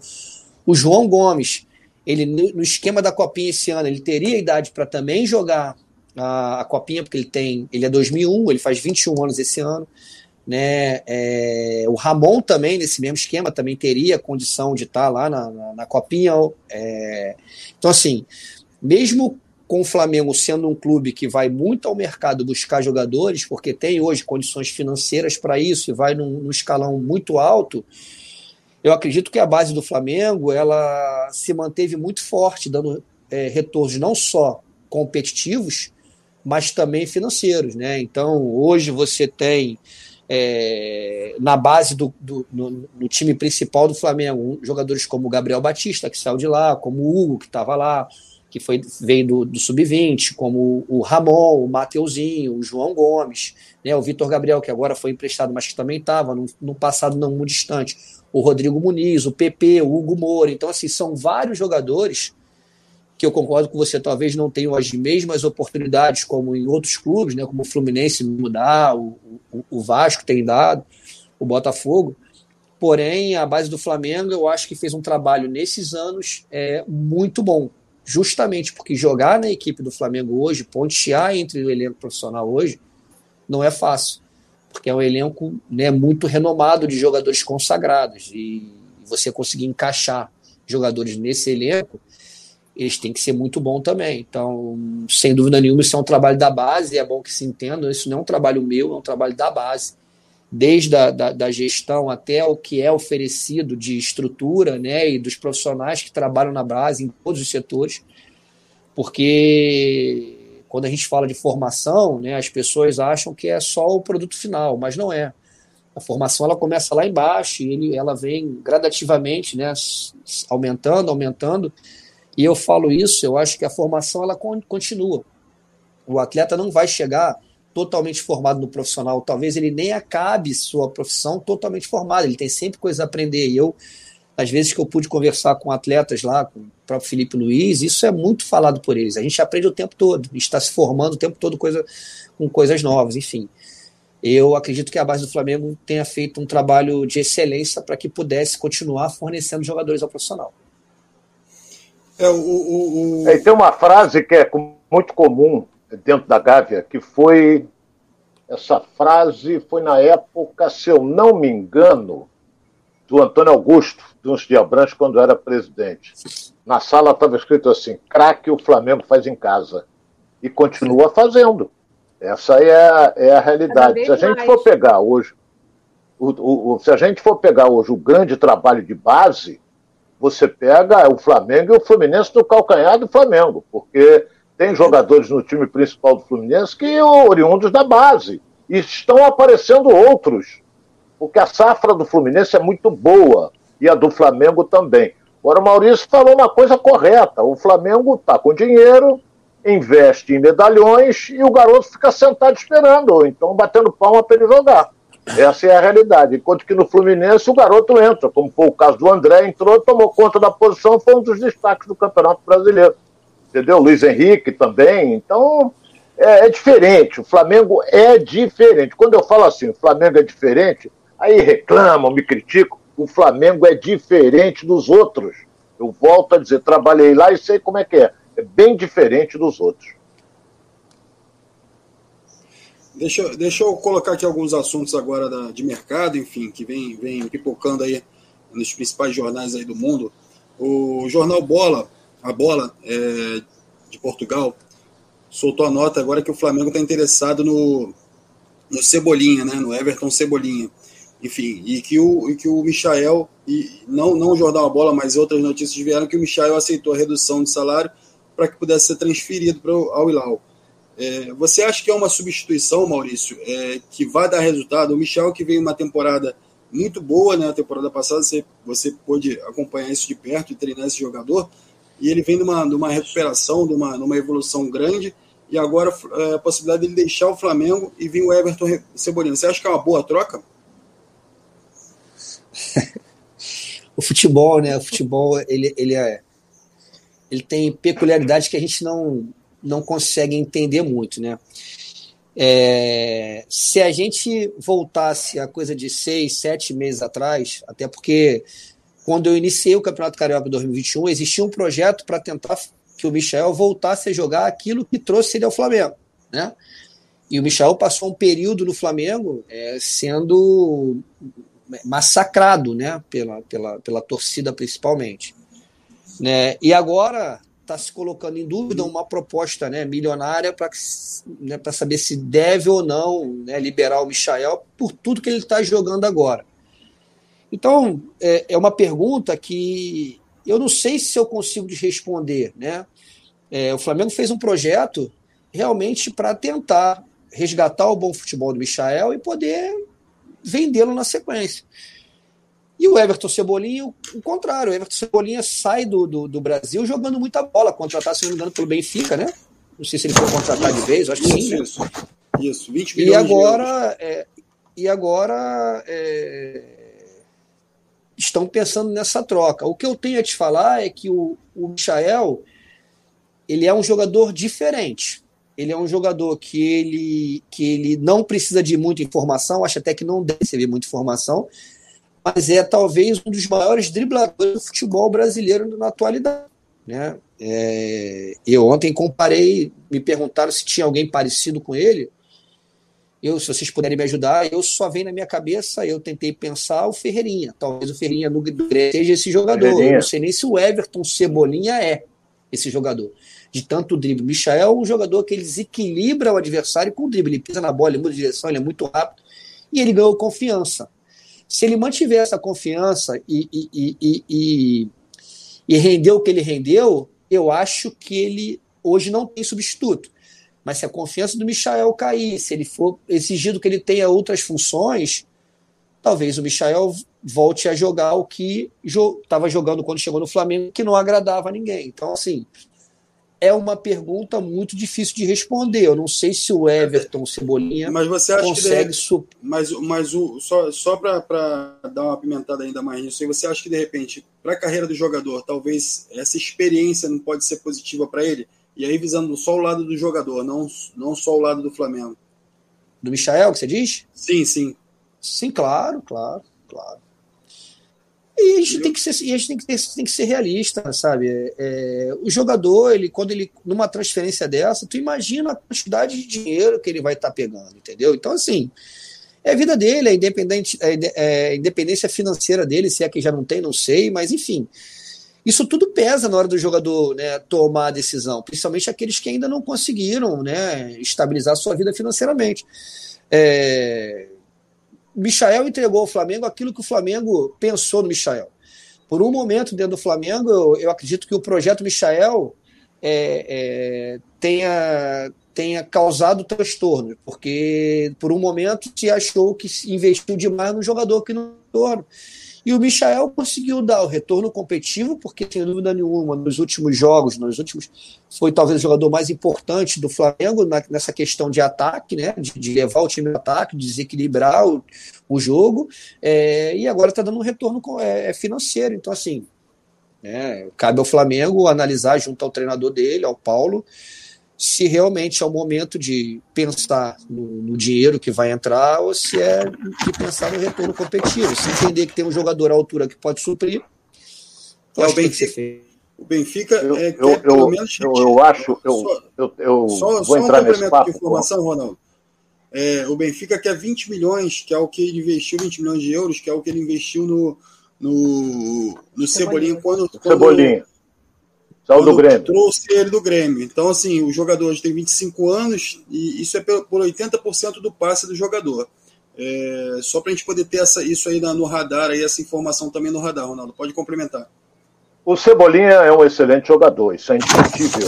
[SPEAKER 4] O João Gomes, ele no esquema da Copinha esse ano, ele teria idade para também jogar a, a, Copinha, porque ele tem, ele é 2001, ele faz 21 anos esse ano, né? É, o Ramon também nesse mesmo esquema também teria condição de estar tá lá na, na, na Copinha. É, então assim, mesmo com o Flamengo sendo um clube que vai muito ao mercado buscar jogadores, porque tem hoje condições financeiras para isso e vai num, num escalão muito alto, eu acredito que a base do Flamengo ela se manteve muito forte, dando é, retornos não só competitivos, mas também financeiros. Né? Então, hoje você tem é, na base do, do no, no, time principal do Flamengo jogadores como o Gabriel Batista, que saiu de lá, como o Hugo, que estava lá, que foi, veio do, do Sub-20, como o Ramon, o Mateuzinho, o João Gomes, né, o Vitor Gabriel, que agora foi emprestado, mas que também estava no, passado não muito distante o Rodrigo Muniz, o PP, o Hugo Moura. Então, assim, são vários jogadores que eu concordo com você, talvez não tenham as mesmas oportunidades como em outros clubes, né, como o Fluminense mudar, o, o, o Vasco tem dado, o Botafogo. Porém, a base do Flamengo, eu acho que fez um trabalho nesses anos é, muito bom. Justamente porque jogar na equipe do Flamengo hoje, pontear entre o elenco profissional hoje, não é fácil porque é um elenco né, muito renomado de jogadores consagrados. E você conseguir encaixar jogadores nesse elenco, eles têm que ser muito bom também. Então, sem dúvida nenhuma, isso é um trabalho da base, é bom que se entenda, isso não é um trabalho meu, é um trabalho da base. Desde a da, da gestão até o que é oferecido de estrutura né, e dos profissionais que trabalham na base, em todos os setores, porque quando a gente fala de formação, né, as pessoas acham que é só o produto final, mas não é. A formação ela começa lá embaixo e ele, ela vem gradativamente, né, aumentando, aumentando. E eu falo isso, eu acho que a formação ela continua. O atleta não vai chegar totalmente formado no profissional, talvez ele nem acabe sua profissão totalmente formado, ele tem sempre coisa a aprender. E eu às vezes que eu pude conversar com atletas lá, com próprio Felipe Luiz, isso é muito falado por eles. A gente aprende o tempo todo, está se formando o tempo todo coisa, com coisas novas, enfim. eu acredito que a base do Flamengo tenha feito um trabalho de excelência para que pudesse continuar fornecendo jogadores ao profissional.
[SPEAKER 1] É, o, o, o... É, tem uma frase que é muito comum dentro da Gávea, que foi. Essa frase foi na época, se eu não me engano, do Antônio Augusto, de uns Diabranches, quando era presidente. Na sala estava escrito assim: craque o Flamengo faz em casa. E continua fazendo. Essa é a, é a realidade. Se a gente for pegar hoje, o, o, se a gente for pegar hoje o grande trabalho de base, você pega o Flamengo e o Fluminense no calcanhar do Flamengo, porque tem jogadores no time principal do Fluminense que oriundos da base. E estão aparecendo outros, porque a safra do Fluminense é muito boa e a do Flamengo também. Agora, o Maurício falou uma coisa correta: o Flamengo está com dinheiro, investe em medalhões e o garoto fica sentado esperando, ou então batendo palma para ele jogar. Essa é a realidade. Enquanto que no Fluminense o garoto entra, como foi o caso do André, entrou, tomou conta da posição, foi um dos destaques do Campeonato Brasileiro. Entendeu? Luiz Henrique também. Então, é, é diferente. O Flamengo é diferente. Quando eu falo assim, o Flamengo é diferente, aí reclamam, me criticam. O Flamengo é diferente dos outros. Eu volto a dizer, trabalhei lá e sei como é que é é bem diferente dos outros.
[SPEAKER 2] Deixa, deixa eu colocar aqui alguns assuntos agora da, de mercado, enfim, que vem, vem pipocando aí nos principais jornais aí do mundo. O jornal Bola, a Bola é, de Portugal, soltou a nota agora que o Flamengo está interessado no, no Cebolinha, né, no Everton Cebolinha. Enfim, e que o, e que o Michael, e não, não o jornal a Bola, mas outras notícias vieram que o Michael aceitou a redução de salário para que pudesse ser transferido para o, Hilal. É, você acha que é uma substituição, Maurício, é, que vai dar resultado? O Michel, que veio uma temporada muito boa, né? A temporada passada você, você pôde acompanhar isso de perto e treinar esse jogador, e ele vem numa, numa recuperação, numa, numa evolução grande, e agora é, a possibilidade de ele deixar o Flamengo e vir o Everton Cebolinha. Você acha que é uma boa troca?
[SPEAKER 4] o futebol, né? O futebol, ele, ele é ele tem peculiaridades que a gente não, não consegue entender muito, né? É, se a gente voltasse a coisa de seis, sete meses atrás, até porque quando eu iniciei o Campeonato Carioca 2021, existia um projeto para tentar que o Michel voltasse a jogar aquilo que trouxe ele ao Flamengo, né? E o Michel passou um período no Flamengo é, sendo massacrado, né, pela, pela, pela torcida principalmente. Né? E agora está se colocando em dúvida uma proposta né, milionária para né, saber se deve ou não né, liberar o Michael por tudo que ele está jogando agora. Então, é, é, uma pergunta que eu não sei se eu consigo responder. Né? É, o Flamengo fez um projeto realmente para tentar resgatar o bom futebol do Michael e poder vendê-lo na sequência. E o Everton Cebolinha, o contrário. O Everton Cebolinha sai do, do, do Brasil jogando muita bola, contratado, se não me engano, pelo Benfica, né? Não sei se ele foi contratado de vez, acho que sim. Né? Isso, isso 20 milhões e agora, é, e agora é, estão pensando nessa troca. O que eu tenho a te falar é que o, o Michael ele é um jogador diferente. Ele é um jogador que ele, que ele não precisa de muita informação, acho até que não deve receber muita informação, mas é talvez um dos maiores dribladores do futebol brasileiro na atualidade. Né? É, eu ontem comparei, me perguntaram se tinha alguém parecido com ele. Eu, se vocês puderem me ajudar, eu só vem na minha cabeça, eu tentei pensar o Ferreirinha. Talvez o Ferreirinha no seja esse jogador. Eu não sei nem se o Everton Cebolinha é esse jogador. De tanto drible. Michael é um jogador que ele desequilibra o adversário com o drible. Ele pisa na bola, ele muda de direção, ele é muito rápido. E ele ganhou confiança. Se ele mantiver essa confiança e, e, e, e, e render o que ele rendeu, eu acho que ele hoje não tem substituto. Mas se a confiança do Michael cair, se ele for exigido que ele tenha outras funções, talvez o Michael volte a jogar o que estava jogando quando chegou no Flamengo, que não agradava a ninguém. Então, assim, é uma pergunta muito difícil de responder. Eu não sei se o Everton Cebolinha
[SPEAKER 2] mas você acha consegue. Que. Mas, mas o, só, só para dar uma pimentada ainda mais nisso, você acha que de repente, para a carreira do jogador, talvez essa experiência não pode ser positiva para ele? E aí visando só o lado do jogador, não, não só o lado do Flamengo.
[SPEAKER 4] Do Michael, que você diz?
[SPEAKER 2] Sim, sim.
[SPEAKER 4] Sim, claro, claro, claro. E a gente tem que ser, a gente tem que, ter, tem que ser realista, sabe? É, é, o jogador, ele, quando ele, numa transferência dessa, tu imagina a quantidade de dinheiro que ele vai estar tá pegando, entendeu? Então, assim, é a vida dele, é, independente, é, é independência financeira dele, se é que já não tem, não sei, mas enfim. Isso tudo pesa na hora do jogador né, tomar a decisão, principalmente aqueles que ainda não conseguiram né, estabilizar sua vida financeiramente. É, Michael entregou ao Flamengo aquilo que o Flamengo pensou no Michael. Por um momento dentro do Flamengo, eu, eu acredito que o projeto Michael é, é, tenha, tenha causado transtorno, porque por um momento se achou que investiu demais no jogador que não torno. E o Michael conseguiu dar o retorno competitivo, porque, sem dúvida nenhuma, nos últimos jogos, nos últimos. Foi talvez o jogador mais importante do Flamengo na, nessa questão de ataque, né? De, de, levar o time ao ataque, de desequilibrar o, o jogo. É, e agora está dando um retorno é, é, financeiro. Então, assim, é, cabe ao Flamengo analisar junto ao treinador dele, ao Paulo, se realmente é o momento de pensar no, no, dinheiro que vai entrar ou se é de pensar no retorno competitivo. Se entender que tem um jogador à altura que pode suprir,
[SPEAKER 2] é o Benfica. O Benfica
[SPEAKER 1] eu, é, eu, eu, pelo menos. Eu, eu acho. Eu, só, eu, eu só, vou só entrar um nesse papo.
[SPEAKER 2] de informação, Ronaldo. É, o Benfica quer 20 milhões, que é o que ele investiu, 20 milhões de euros, que é o que ele investiu no, no, no Cebolinha quando, quando,
[SPEAKER 1] Cebolinha. Saiu do Grêmio.
[SPEAKER 2] Trouxe ele do Grêmio. Então, assim, o jogador tem 25 anos e isso é por 80% do passe do jogador. É, só para a gente poder ter essa, isso aí no radar, aí, essa informação também no radar, Ronaldo. Pode complementar.
[SPEAKER 1] O Cebolinha é um excelente jogador, isso é indiscutível.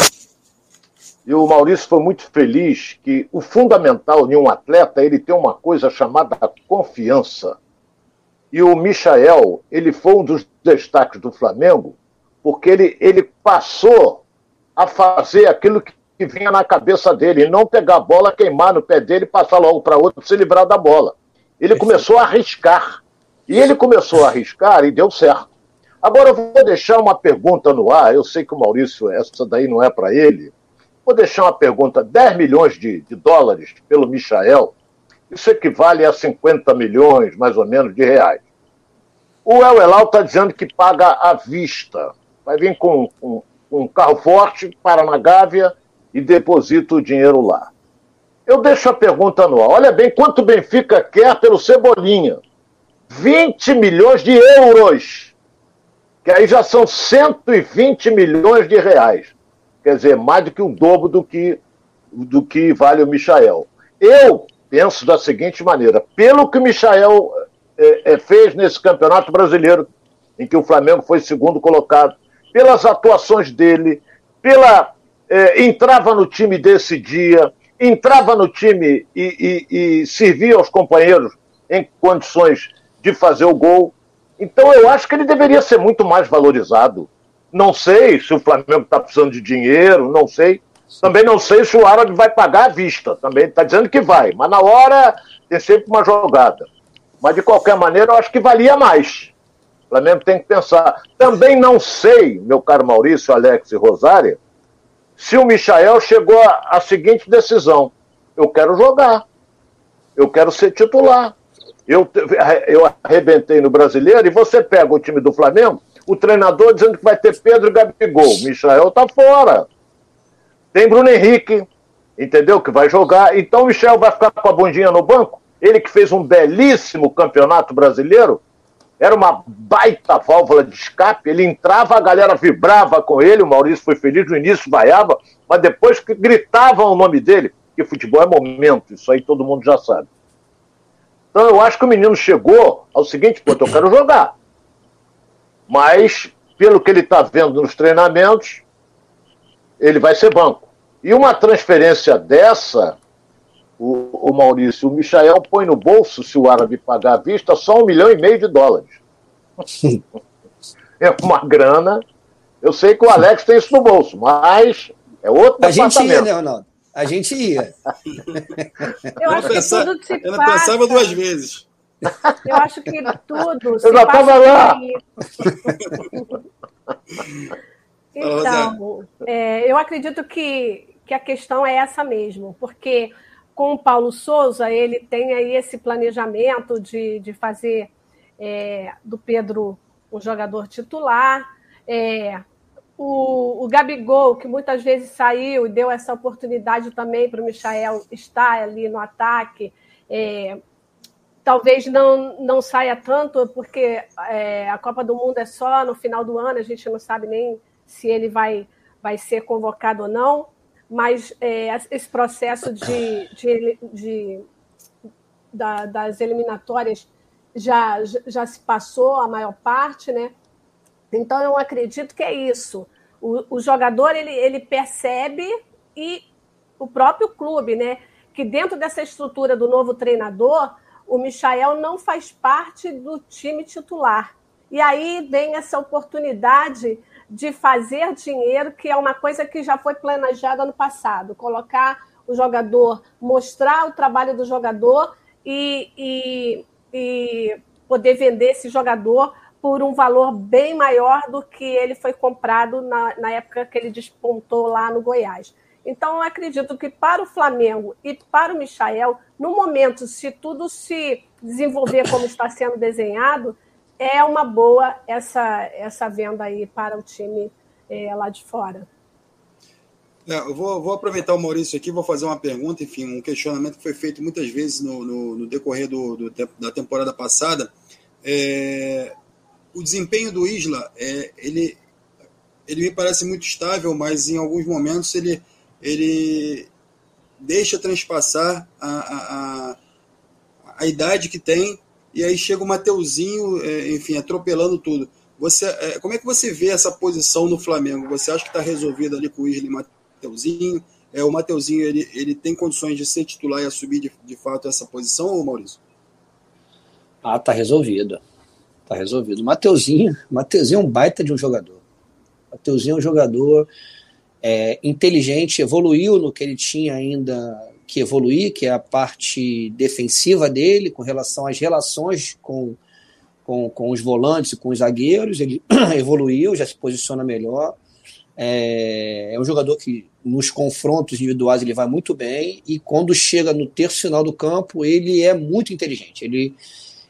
[SPEAKER 1] E o Maurício foi muito feliz que o fundamental de um atleta é ele ter uma coisa chamada confiança. E o Michael, ele foi um dos destaques do Flamengo porque ele, ele passou a fazer aquilo que, vinha na cabeça dele, e não pegar a bola, queimar no pé dele, passar logo para outro, se livrar da bola. Ele começou a arriscar. E ele começou a arriscar e deu certo. Agora eu vou deixar uma pergunta no ar. Eu sei que o Maurício, essa daí não é para ele. Vou deixar uma pergunta: 10 milhões de, de dólares pelo Michael, isso equivale a 50 milhões, mais ou menos, de reais. O El Elal está dizendo que paga à vista vai vir com, com, um carro forte, para na Gávea e deposita o dinheiro lá. Eu deixo a pergunta no ar. Olha bem quanto o Benfica quer pelo Cebolinha. 20 milhões de euros. Que aí já são 120 milhões de reais. Quer dizer, mais do que o dobro do que, do que vale o Michael. Eu penso da seguinte maneira: pelo que o Michael é, é, fez nesse campeonato brasileiro, em que o Flamengo foi segundo colocado, pelas atuações dele, pela é, entrava no time desse dia, entrava no time e, e, e servia aos companheiros em condições de fazer o gol. Então eu acho que ele deveria ser muito mais valorizado. Não sei se o Flamengo está precisando de dinheiro, não sei. Também não sei se o árabe vai pagar à vista. Também está dizendo que vai, mas na hora tem sempre uma jogada. Mas de qualquer maneira, eu acho que valia mais. Flamengo tem que pensar. Também não sei, meu caro Maurício, Alex e Rosária, se o Michael chegou à seguinte decisão: eu quero jogar, eu quero ser titular. Eu, eu arrebentei no brasileiro e você pega o time do Flamengo, o treinador dizendo que vai ter Pedro e Gabigol. Michael tá fora. Tem Bruno Henrique, entendeu? Que vai jogar. Então o Michel vai ficar com a bundinha no banco. Ele que fez um belíssimo campeonato brasileiro, era uma baita válvula de escape. Ele entrava, a galera vibrava com ele. O Maurício foi feliz no início, vaiava, mas depois que gritavam o nome dele, que futebol é momento, isso aí todo mundo já sabe. Então eu acho que o menino chegou ao seguinte ponto: eu quero jogar. Mas, pelo que ele está vendo nos treinamentos, ele vai ser banco. E uma transferência dessa, o, o Maurício, o Michael põe no bolso, se o árabe pagar à vista, só um milhão e meio de dólares. é uma grana. Eu sei que o Alex tem isso no bolso, mas é outro
[SPEAKER 4] A gente ia, né, Ronaldo? A gente ia.
[SPEAKER 3] Eu acho que tudo se
[SPEAKER 2] Ela passa. pensava duas vezes.
[SPEAKER 3] Eu acho que tudo.
[SPEAKER 1] Eu já estava lá.
[SPEAKER 3] então, é, eu acredito que, que a questão é essa mesmo, porque com o Paulo Souza, ele tem aí esse planejamento de, de fazer é, do Pedro um jogador titular. É, o, o Gabigol, que muitas vezes saiu e deu essa oportunidade também para o Michael estar ali no ataque, é, talvez não, não saia tanto, porque é, a Copa do Mundo é só no final do ano, a gente não sabe nem se ele vai, vai ser convocado ou não, mas é, esse processo de, de, de da, das eliminatórias já, já se passou a maior parte, né? Então, eu acredito que é isso. O, o jogador ele, ele percebe e o próprio clube, né? Que dentro dessa estrutura do novo treinador, o Michael não faz parte do time titular. E aí vem essa oportunidade de fazer dinheiro, que é uma coisa que já foi planejada no passado. Colocar o jogador, mostrar o trabalho do jogador e, e, e poder vender esse jogador por um valor bem maior do que ele foi comprado na, na época que ele despontou lá no Goiás. Então, eu acredito que para o Flamengo e para o Michael, no momento, se tudo se desenvolver como está sendo desenhado, é uma boa essa, essa venda aí para o time é, lá de fora.
[SPEAKER 2] É, eu vou, vou, aproveitar o Maurício aqui, vou fazer uma pergunta, enfim, um questionamento que foi feito muitas vezes no, no, no decorrer do, do, da temporada passada. É, o desempenho do Isla, é, ele, ele me parece muito estável, mas em alguns momentos ele, ele deixa transpassar a, a, a, a idade que tem, e aí chega o Mateuzinho, é, enfim, atropelando tudo. Você, é, como é que você vê essa posição no Flamengo? Você acha que está resolvido ali com o Isla e Mateuzinho? É, o Mateuzinho ele, ele tem condições de ser titular e assumir de, de fato essa posição, ou Maurício?
[SPEAKER 4] Ah, tá resolvido. Tá resolvido. Mateuzinho, Mateuzinho é um baita de um jogador. Mateuzinho é um jogador é, inteligente, evoluiu no que ele tinha ainda que evoluir, que é a parte defensiva dele, com relação às relações com, com, com os volantes e com os zagueiros. Ele evoluiu, já se posiciona melhor. É, é, um jogador que nos confrontos individuais ele vai muito bem e quando chega no terço final do campo ele é muito inteligente. Ele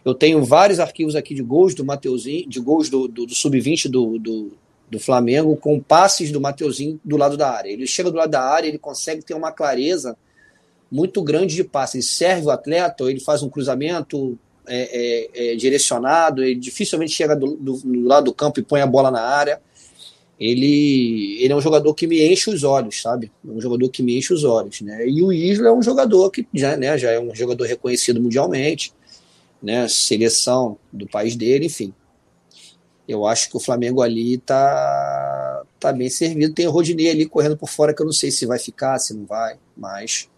[SPEAKER 4] eu tenho vários arquivos aqui de gols do Mateuzinho, de gols do, do, do sub-20 do, do, do, Flamengo, com passes do Mateuzinho do lado da área. Ele chega do lado da área, ele consegue ter uma clareza muito grande de passe. Ele serve o atleta, ele faz um cruzamento é, é, é, direcionado, ele dificilmente chega do, do, do, lado do campo e põe a bola na área. Ele, ele é um jogador que me enche os olhos, sabe? É um jogador que me enche os olhos, né? E o Isla é um jogador que já, né, já é um jogador reconhecido mundialmente né, seleção do país dele, enfim. Eu acho que o Flamengo ali tá, tá bem servido. Tem o Rodinei ali correndo por fora, que eu não sei se vai ficar, se não vai, mas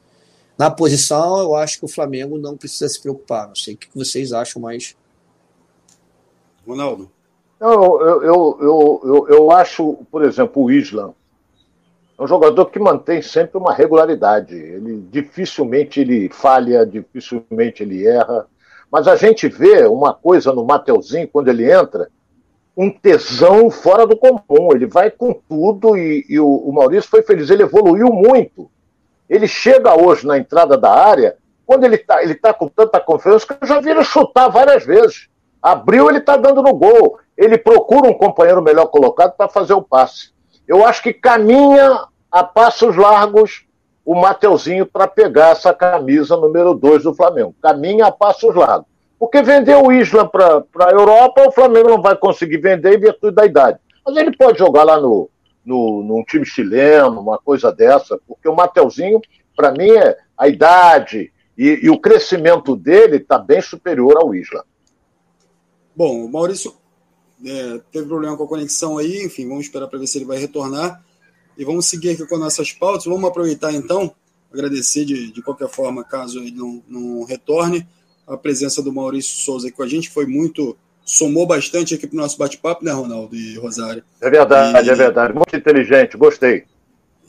[SPEAKER 4] na posição eu acho que o Flamengo não precisa se preocupar. Não sei o que vocês acham, mas.
[SPEAKER 2] Ronaldo.
[SPEAKER 1] Eu, eu, eu, eu, eu acho, por exemplo, o Isla é um jogador que mantém sempre uma regularidade. Ele dificilmente ele falha, dificilmente ele erra. Mas a gente vê uma coisa no Mateuzinho, quando ele entra, um tesão fora do comum. Ele vai com tudo e, e o, o, Maurício foi feliz. Ele evoluiu muito. Ele chega hoje na entrada da área, quando ele está ele tá com tanta confiança que eu já vi ele chutar várias vezes. Abriu, ele está dando no gol. Ele procura um companheiro melhor colocado para fazer o passe. Eu acho que caminha a passos largos o Mateuzinho para pegar essa camisa número 2 do Flamengo. Caminha a passos largos. Porque vender o Isla para a Europa, o Flamengo não vai conseguir vender em virtude da idade. Mas ele pode jogar lá no, no, num time chileno, uma coisa dessa, porque o Mateuzinho, para mim, é a idade e, e o crescimento dele está bem superior ao Isla.
[SPEAKER 2] Bom, o Maurício é, teve problema com a conexão aí, enfim, vamos esperar para ver se ele vai retornar. E vamos seguir aqui com nossas pautas. Vamos aproveitar então, agradecer de, de qualquer forma, caso ele não, não retorne, a presença do Maurício Souza aqui com a gente. Foi muito. Somou bastante aqui para o nosso bate-papo, né, Ronaldo e Rosário?
[SPEAKER 1] É verdade, e, é verdade. Muito inteligente, gostei.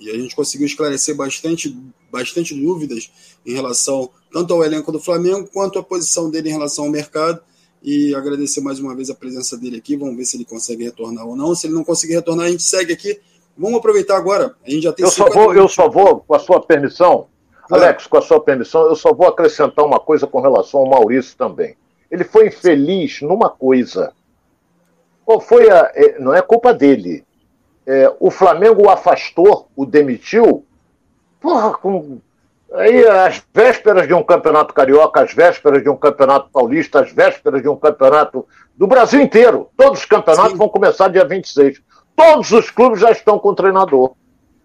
[SPEAKER 2] E a gente conseguiu esclarecer bastante, bastante dúvidas em relação tanto ao elenco do Flamengo quanto à posição dele em relação ao mercado. E agradecer mais uma vez a presença dele aqui. Vamos ver se ele consegue retornar ou não. Se ele não conseguir retornar, a gente segue aqui Vamos aproveitar agora. A gente já tem
[SPEAKER 1] eu só vou, Eu só vou, com a sua permissão, Alex, com a sua permissão, eu só vou acrescentar uma coisa com relação ao Maurício também. Ele foi infeliz numa coisa. Qual foi a. É, não é culpa dele. É, o Flamengo o afastou, o demitiu. Porra, com Aí, às vésperas de um campeonato carioca, às vésperas de um campeonato paulista, às vésperas de um campeonato do Brasil inteiro. Todos os campeonatos Sim. vão começar dia 26. Todos os clubes já estão com o treinador.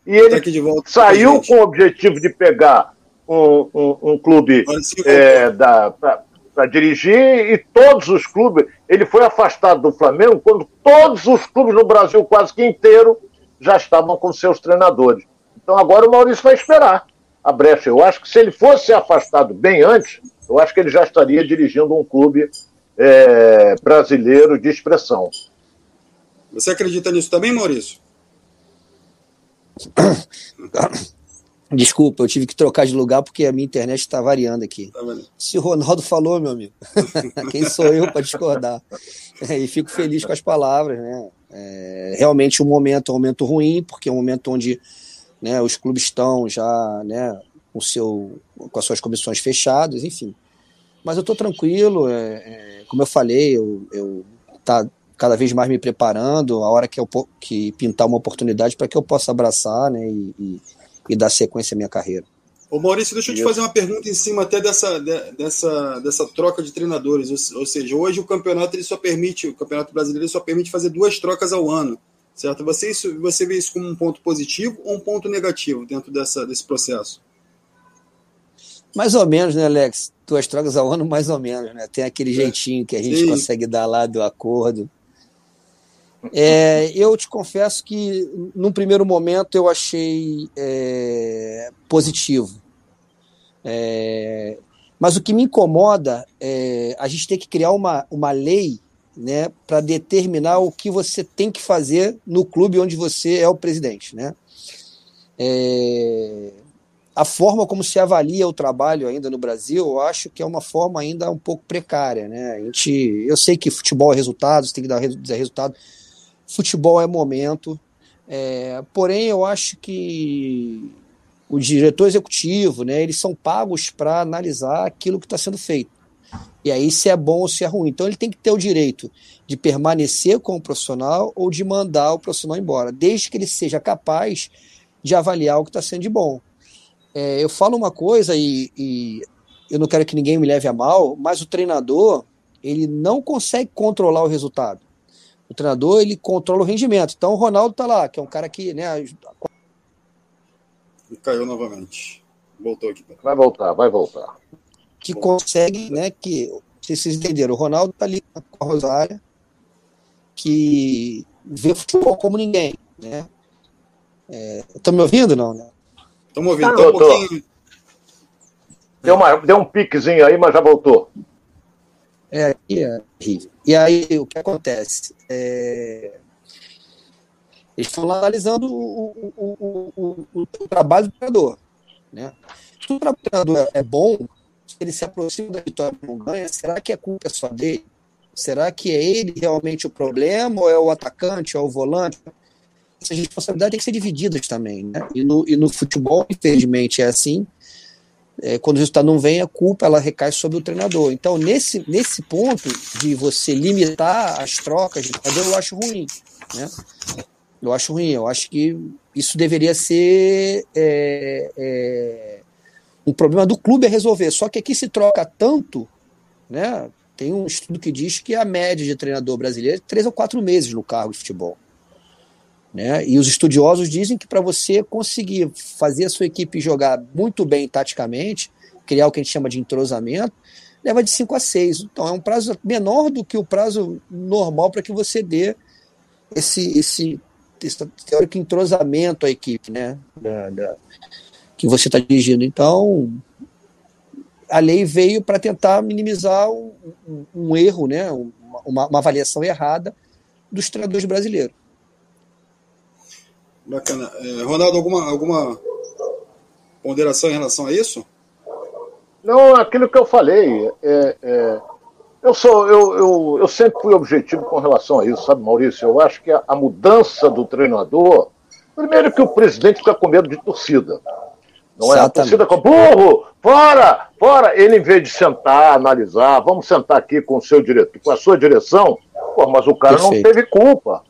[SPEAKER 1] E ele saiu com o objetivo de pegar um, um, um clube é, para dirigir e todos os clubes. Ele foi afastado do Flamengo quando todos os clubes no Brasil, quase que inteiro, já estavam com seus treinadores. Então agora o Maurício vai esperar a brecha. Eu acho que se ele fosse afastado bem antes, eu acho que ele já estaria dirigindo um clube é, brasileiro de expressão.
[SPEAKER 2] Você acredita nisso também, Maurício?
[SPEAKER 4] Desculpa, eu tive que trocar de lugar porque a minha internet está variando aqui. Tá Se o Ronaldo falou, meu amigo, quem sou eu para discordar? É, e fico feliz com as palavras, né? É, realmente um momento é um momento ruim, porque é um momento onde né, os clubes estão já né, com, seu, com as suas comissões fechadas, enfim. Mas eu estou tranquilo, é, é, como eu falei, eu, eu tá cada vez mais me preparando, a hora que eu que pintar uma oportunidade para que eu possa abraçar né, e, e, e, dar sequência à minha carreira.
[SPEAKER 2] Ô Maurício, deixa eu te fazer uma pergunta em cima até dessa, dessa, dessa troca de treinadores. Ou, ou seja, hoje o campeonato ele só permite, o Campeonato Brasileiro só permite fazer duas trocas ao ano. Certo? Você, isso, você vê isso como um ponto positivo ou um ponto negativo dentro dessa, desse processo?
[SPEAKER 4] Mais ou menos, né, Alex? Duas trocas ao ano, mais ou menos, né? Tem aquele é. jeitinho que a gente Sim. consegue dar lá do acordo. É, eu te confesso que, num primeiro momento, eu achei é, positivo. É, mas o que me incomoda é a gente ter que criar uma, uma lei né, para determinar o que você tem que fazer no clube onde você é o presidente. Né? É, a forma como se avalia o trabalho ainda no Brasil, eu acho que é uma forma ainda um pouco precária. Né? A gente, eu sei que futebol é resultado, você tem que dar resultado. Futebol é momento. É, porém, eu acho que o diretor executivo, né, eles são pagos para analisar aquilo que está sendo feito. E aí se é bom ou se é ruim. Então ele tem que ter o direito de permanecer com o profissional ou de mandar o profissional embora, desde que ele seja capaz de avaliar o que está sendo de bom. É, eu falo uma coisa e, e, eu não quero que ninguém me leve a mal, mas o treinador ele não consegue controlar o resultado. O treinador ele controla o rendimento. Então o Ronaldo está lá, que é um cara que, né?
[SPEAKER 2] Caiu novamente. Voltou aqui.
[SPEAKER 1] Vai voltar, vai voltar
[SPEAKER 4] que consegue, né, que vocês entenderam, o Ronaldo está ali com a Rosária, que vê futebol como ninguém, né? Estão é, me ouvindo, não, né?
[SPEAKER 2] Estão me ouvindo, tá, um pouquinho...
[SPEAKER 1] Deu, uma, deu um piquezinho aí, mas já voltou.
[SPEAKER 4] É, é horrível. E aí, o que acontece? É... Eles estão analisando o, o, o, o, trabalho do treinador. Né? Se o trabalho do treinador é bom, ele se aproxima da vitória e não ganha, será que a culpa é só dele? Será que é ele realmente o problema, ou é o atacante, ou é o volante? Essa responsabilidade tem que ser dividida também, né? E no, e no futebol, infelizmente, é assim. É, quando o resultado não vem, a culpa ela recai sobre o treinador. Então, nesse, nesse ponto de você limitar as trocas de treinador, eu acho ruim. Né? Eu acho ruim. Eu acho que isso deveria ser é, é, o problema do clube é resolver. Só que aqui se troca tanto, né? Tem um estudo que diz que a média de treinador brasileiro é três ou quatro meses no cargo de futebol. Né? E os estudiosos dizem que para você conseguir fazer a sua equipe jogar muito bem taticamente, criar o que a gente chama de entrosamento, leva de 5 a 6. Então é um prazo menor do que o prazo normal para que você dê esse, esse, esse teórico entrosamento à equipe, né? Da, da, que você está dirigindo. Então, a lei veio para tentar minimizar um, um, um erro, né? Uma, uma, avaliação errada dos treinadores brasileiros.
[SPEAKER 2] Bacana. É, Ronaldo, alguma, alguma ponderação em relação a isso?
[SPEAKER 1] Não, aquilo que eu falei. É, é, eu, sou, eu, eu, eu sempre fui objetivo com relação a isso, sabe, Maurício? Eu acho que a, a mudança do treinador. Primeiro, que o presidente fica com medo de torcida. Não é? A torcida com burro, fora, fora. Ele, em vez de sentar, analisar, vamos sentar aqui com o seu diretor, com a sua direção, pô, mas o cara Perfeito. não teve culpa.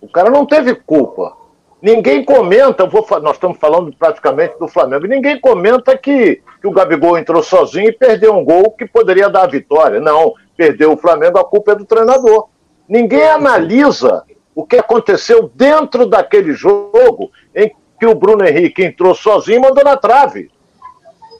[SPEAKER 1] O cara não teve culpa. Ninguém comenta, vou, nós estamos falando praticamente do Flamengo, ninguém comenta que, que o Gabigol entrou sozinho e perdeu um gol que poderia dar a vitória. Não, perdeu o Flamengo, a culpa é do treinador. Ninguém analisa o que aconteceu dentro daquele jogo em que o Bruno Henrique entrou sozinho e mandou na trave.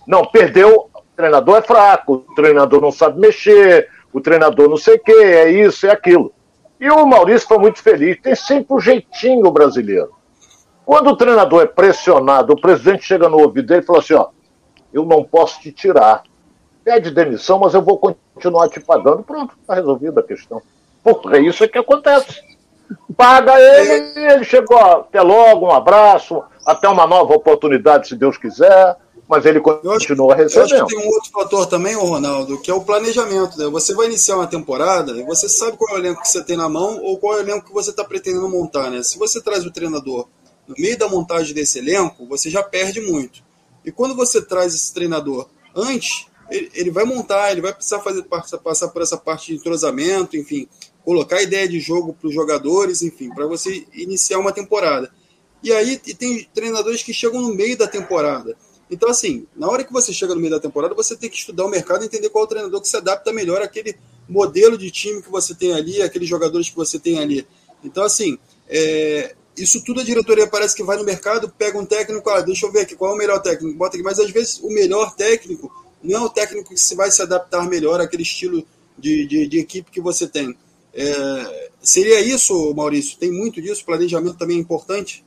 [SPEAKER 1] Não, perdeu, o treinador é fraco, o treinador não sabe mexer, o treinador não sei o que, é isso, é aquilo. E o Maurício foi muito feliz, tem sempre o um jeitinho brasileiro. Quando o treinador é pressionado, o presidente chega no ouvido dele e fala assim: ó, eu não posso te tirar. Pede demissão, mas eu vou continuar te pagando. Pronto, está resolvida a questão. Porque é isso que acontece. Paga ele ele chegou, até logo, um abraço, até uma nova oportunidade, se Deus quiser mas ele continua recebendo. Eu acho
[SPEAKER 2] que tem um outro fator também, Ronaldo, que é o planejamento. Né? Você vai iniciar uma temporada e você sabe qual é o elenco que você tem na mão ou qual é o elenco que você está pretendendo montar. Né? Se você traz o treinador no meio da montagem desse elenco, você já perde muito. E quando você traz esse treinador antes, ele, ele vai montar, ele vai precisar fazer passar por essa parte de entrosamento, enfim, colocar ideia de jogo para os jogadores, enfim, para você iniciar uma temporada. E aí e tem treinadores que chegam no meio da temporada. Então, assim, na hora que você chega no meio da temporada, você tem que estudar o mercado e entender qual é o treinador que se adapta melhor àquele modelo de time que você tem ali, aqueles jogadores que você tem ali. Então, assim, é, isso tudo a diretoria parece que vai no mercado, pega um técnico, ah, deixa eu ver aqui qual é o melhor técnico, bota aqui. Mas às vezes o melhor técnico não é o técnico que vai se adaptar melhor àquele estilo de, de, de equipe que você tem. É, seria isso, Maurício? Tem muito disso? Planejamento também é importante?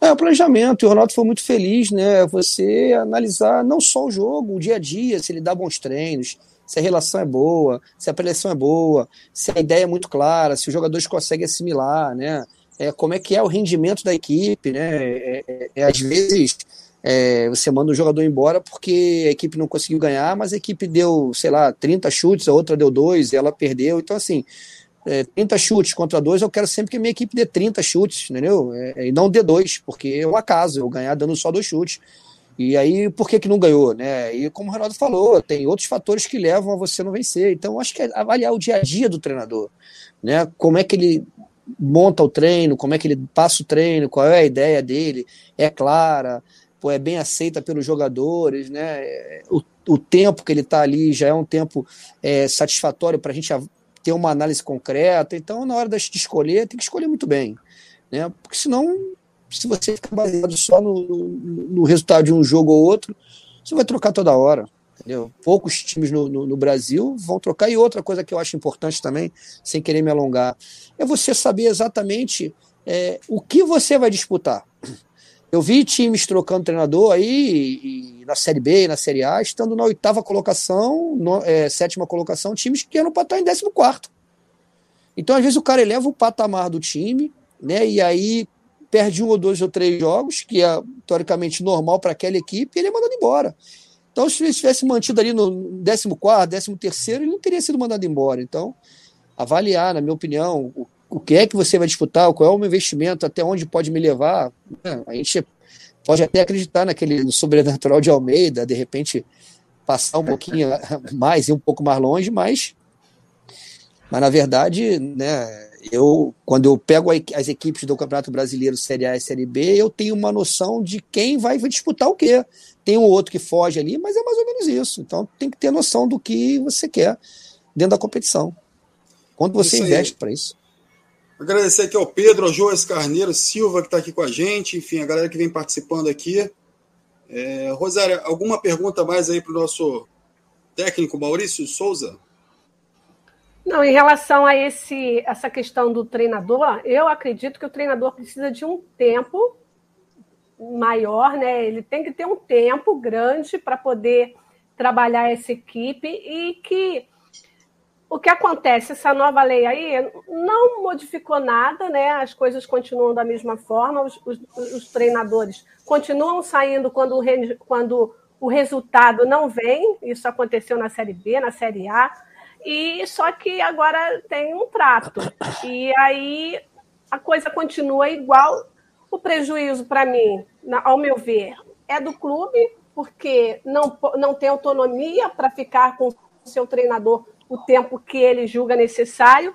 [SPEAKER 4] É, o planejamento, e o Ronaldo foi muito feliz, né? Você analisar não só o jogo, o dia a dia, se ele dá bons treinos, se a relação é boa, se a preleção é boa, se a ideia é muito clara, se os jogadores conseguem assimilar, né? É, como é que é o rendimento da equipe, né? É, é, é às vezes é, você manda um jogador embora porque a equipe não conseguiu ganhar, mas a equipe deu, sei lá, 30 chutes, a outra deu dois, ela perdeu. Então, assim, é, 30 chutes contra dois, eu quero sempre que a minha equipe dê 30 chutes, entendeu? E não dê dois, porque é um acaso eu ganhar dando só dois chutes. E aí, por que, que não ganhou? Né? E como o Ronaldo falou, tem outros fatores que levam a você não vencer. Então, acho que é avaliar o dia a dia do treinador. Né? Como é que ele monta o treino, como é que ele passa o treino, qual é a ideia dele, é clara, pô, é bem aceita pelos jogadores, né? O, o tempo que ele está ali já é um tempo é, satisfatório para a gente ter uma análise concreta. Então, na hora de escolher, tem que escolher muito bem, né? Porque senão, se você ficar baseado só no, no, no resultado de um jogo ou outro, você vai trocar toda hora. Entendeu? Poucos times no, no, no, Brasil vão trocar. E outra coisa que eu acho importante também, sem querer me alongar, é você saber exatamente é, o que você vai disputar. Eu vi times trocando treinador aí na Série B, na Série A, estando na oitava colocação, no, é, sétima colocação, times que eram para estar em décimo quarto. Então, às vezes, o cara eleva o patamar do time, né? E aí perde um ou dois ou três jogos, que é teoricamente normal para aquela equipe, e ele é mandado embora. Então, se ele tivesse mantido ali no 14, 13, ele não teria sido mandado embora. Então, avaliar, na minha opinião, o, o que é que você vai disputar, qual é o meu investimento, até onde pode me levar. Né? A gente pode até acreditar naquele sobrenatural de Almeida, de repente passar um pouquinho mais e um pouco mais longe, mas, mas na verdade, né, eu quando eu pego as equipes do Campeonato Brasileiro Série A e Série B, eu tenho uma noção de quem vai disputar o quê. Tem um outro que foge ali, mas é mais ou menos isso. Então tem que ter noção do que você quer dentro da competição. Quanto você isso investe para isso.
[SPEAKER 2] Agradecer aqui ao Pedro, ao Joas Carneiro Silva, que está aqui com a gente, enfim, a galera que vem participando aqui. É, Rosária, alguma pergunta mais aí para o nosso técnico Maurício Souza?
[SPEAKER 3] Não, em relação a esse, essa questão do treinador, eu acredito que o treinador precisa de um tempo maior, né? Ele tem que ter um tempo grande para poder trabalhar essa equipe e que o que acontece, essa nova lei aí não modificou nada, né? As coisas continuam da mesma forma, os, os, os treinadores continuam saindo quando o, quando o resultado não vem. Isso aconteceu na Série B, na Série A, e só que agora tem um trato. E aí a coisa continua igual. O prejuízo para mim, ao meu ver, é do clube, porque não, não tem autonomia para ficar com seu treinador o tempo que ele julga necessário.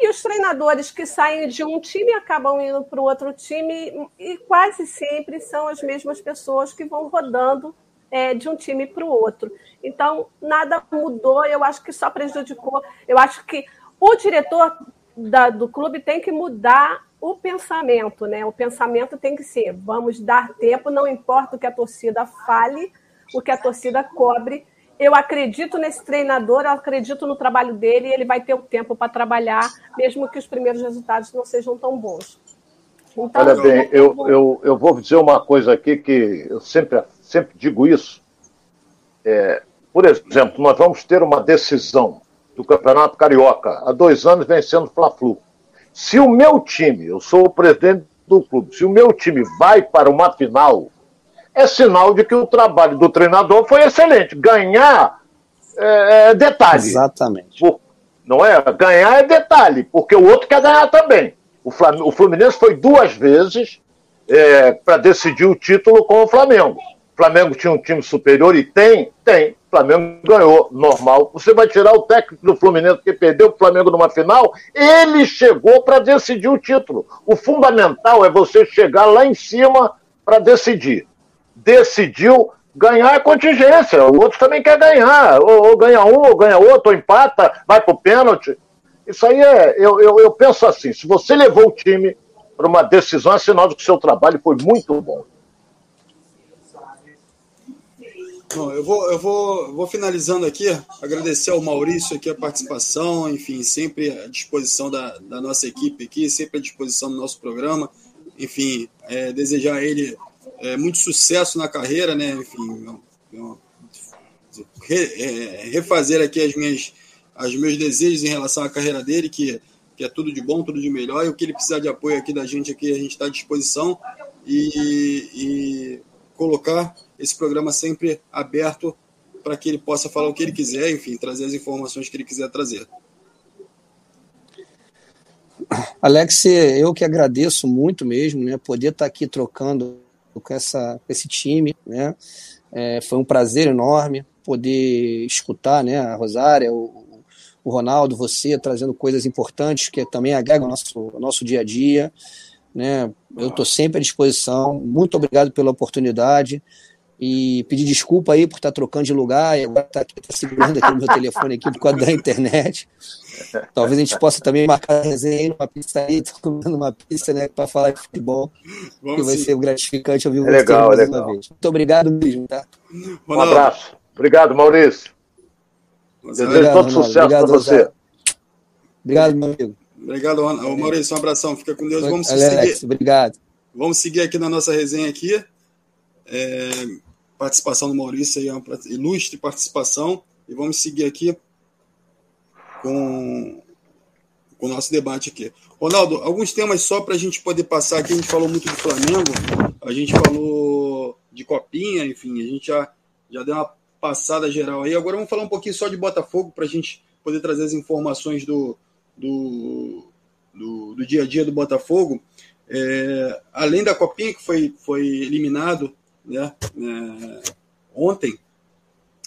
[SPEAKER 3] E os treinadores que saem de um time acabam indo para o outro time, e quase sempre são as mesmas pessoas que vão rodando é, de um time para o outro. Então, nada mudou, eu acho que só prejudicou. Eu acho que o diretor da, do clube tem que mudar o pensamento, né? O pensamento tem que ser: vamos dar tempo, não importa o que a torcida fale, o que a torcida cobre. Eu acredito nesse treinador, eu acredito no trabalho dele e ele vai ter o tempo para trabalhar, mesmo que os primeiros resultados não sejam tão bons.
[SPEAKER 1] Então, Olha bem, eu, eu, eu vou dizer uma coisa aqui que eu sempre, sempre digo isso. É, por exemplo, nós vamos ter uma decisão do Campeonato Carioca há dois anos vencendo o Fla-Flu. Se o meu time, eu sou o presidente do clube, se o meu time vai para uma final, é sinal de que o trabalho do treinador foi excelente. Ganhar é, é detalhe.
[SPEAKER 4] Exatamente.
[SPEAKER 1] Por, não é? Ganhar é detalhe, porque o outro quer ganhar também. O, Flam o Fluminense foi duas vezes é, para decidir o título com o Flamengo. Flamengo tinha um time superior e tem, tem. Flamengo ganhou, normal. Você vai tirar o técnico do Fluminense que perdeu o Flamengo numa final? Ele chegou para decidir o título. O fundamental é você chegar lá em cima para decidir. Decidiu, ganhar é contingência. O outro também quer ganhar. Ou, ou ganha um, ou ganha outro, ou empata, vai para o pênalti. Isso aí é. Eu, eu, eu penso assim: se você levou o time para uma decisão, é sinal de que o seu trabalho foi muito bom.
[SPEAKER 2] Bom, eu vou, eu vou, vou finalizando aqui, agradecer ao Maurício aqui a participação, enfim, sempre à disposição da, da nossa equipe aqui, sempre à disposição do nosso programa. Enfim, é, desejar a ele é, muito sucesso na carreira, né? Enfim, re, é, refazer aqui as minhas, os meus desejos em relação à carreira dele, que, que é tudo de bom, tudo de melhor, e o que ele precisar de apoio aqui da gente aqui, a gente está à disposição. E, e colocar esse programa sempre aberto para que ele possa falar o que ele quiser, enfim, trazer as informações que ele quiser trazer.
[SPEAKER 4] Alex, eu que agradeço muito mesmo, né, poder estar aqui trocando com essa, esse time, né, é, foi um prazer enorme poder escutar, né, a Rosária, o, o Ronaldo, você trazendo coisas importantes que também agregam o nosso, nosso dia a dia, né, eu estou sempre à disposição, muito obrigado pela oportunidade, e pedir desculpa aí por estar trocando de lugar e agora estar tá aqui, tá segurando aqui o meu telefone aqui por causa da internet. Talvez a gente possa também marcar a resenha numa pista aí, comendo uma pista, né, para falar de futebol, Vamos que vai sim. ser gratificante ouvir
[SPEAKER 1] é legal, mais legal. uma vez.
[SPEAKER 4] Muito obrigado mesmo, tá?
[SPEAKER 1] Um abraço. Obrigado, Maurício. Desejo todo sucesso para você.
[SPEAKER 4] Obrigado, meu amigo.
[SPEAKER 2] Obrigado, Maurício. Um abração. Fica com Deus. Vamos
[SPEAKER 4] Alex, seguir. Obrigado.
[SPEAKER 2] Vamos seguir aqui na nossa resenha aqui. É, participação do Maurício aí, é uma ilustre participação. E vamos seguir aqui com, com o nosso debate aqui. Ronaldo, alguns temas só para a gente poder passar aqui. A gente falou muito do Flamengo, a gente falou de Copinha, enfim, a gente já, já deu uma passada geral aí. Agora vamos falar um pouquinho só de Botafogo para a gente poder trazer as informações do, do, do, do dia a dia do Botafogo. É, além da Copinha, que foi, foi eliminado né, é, ontem,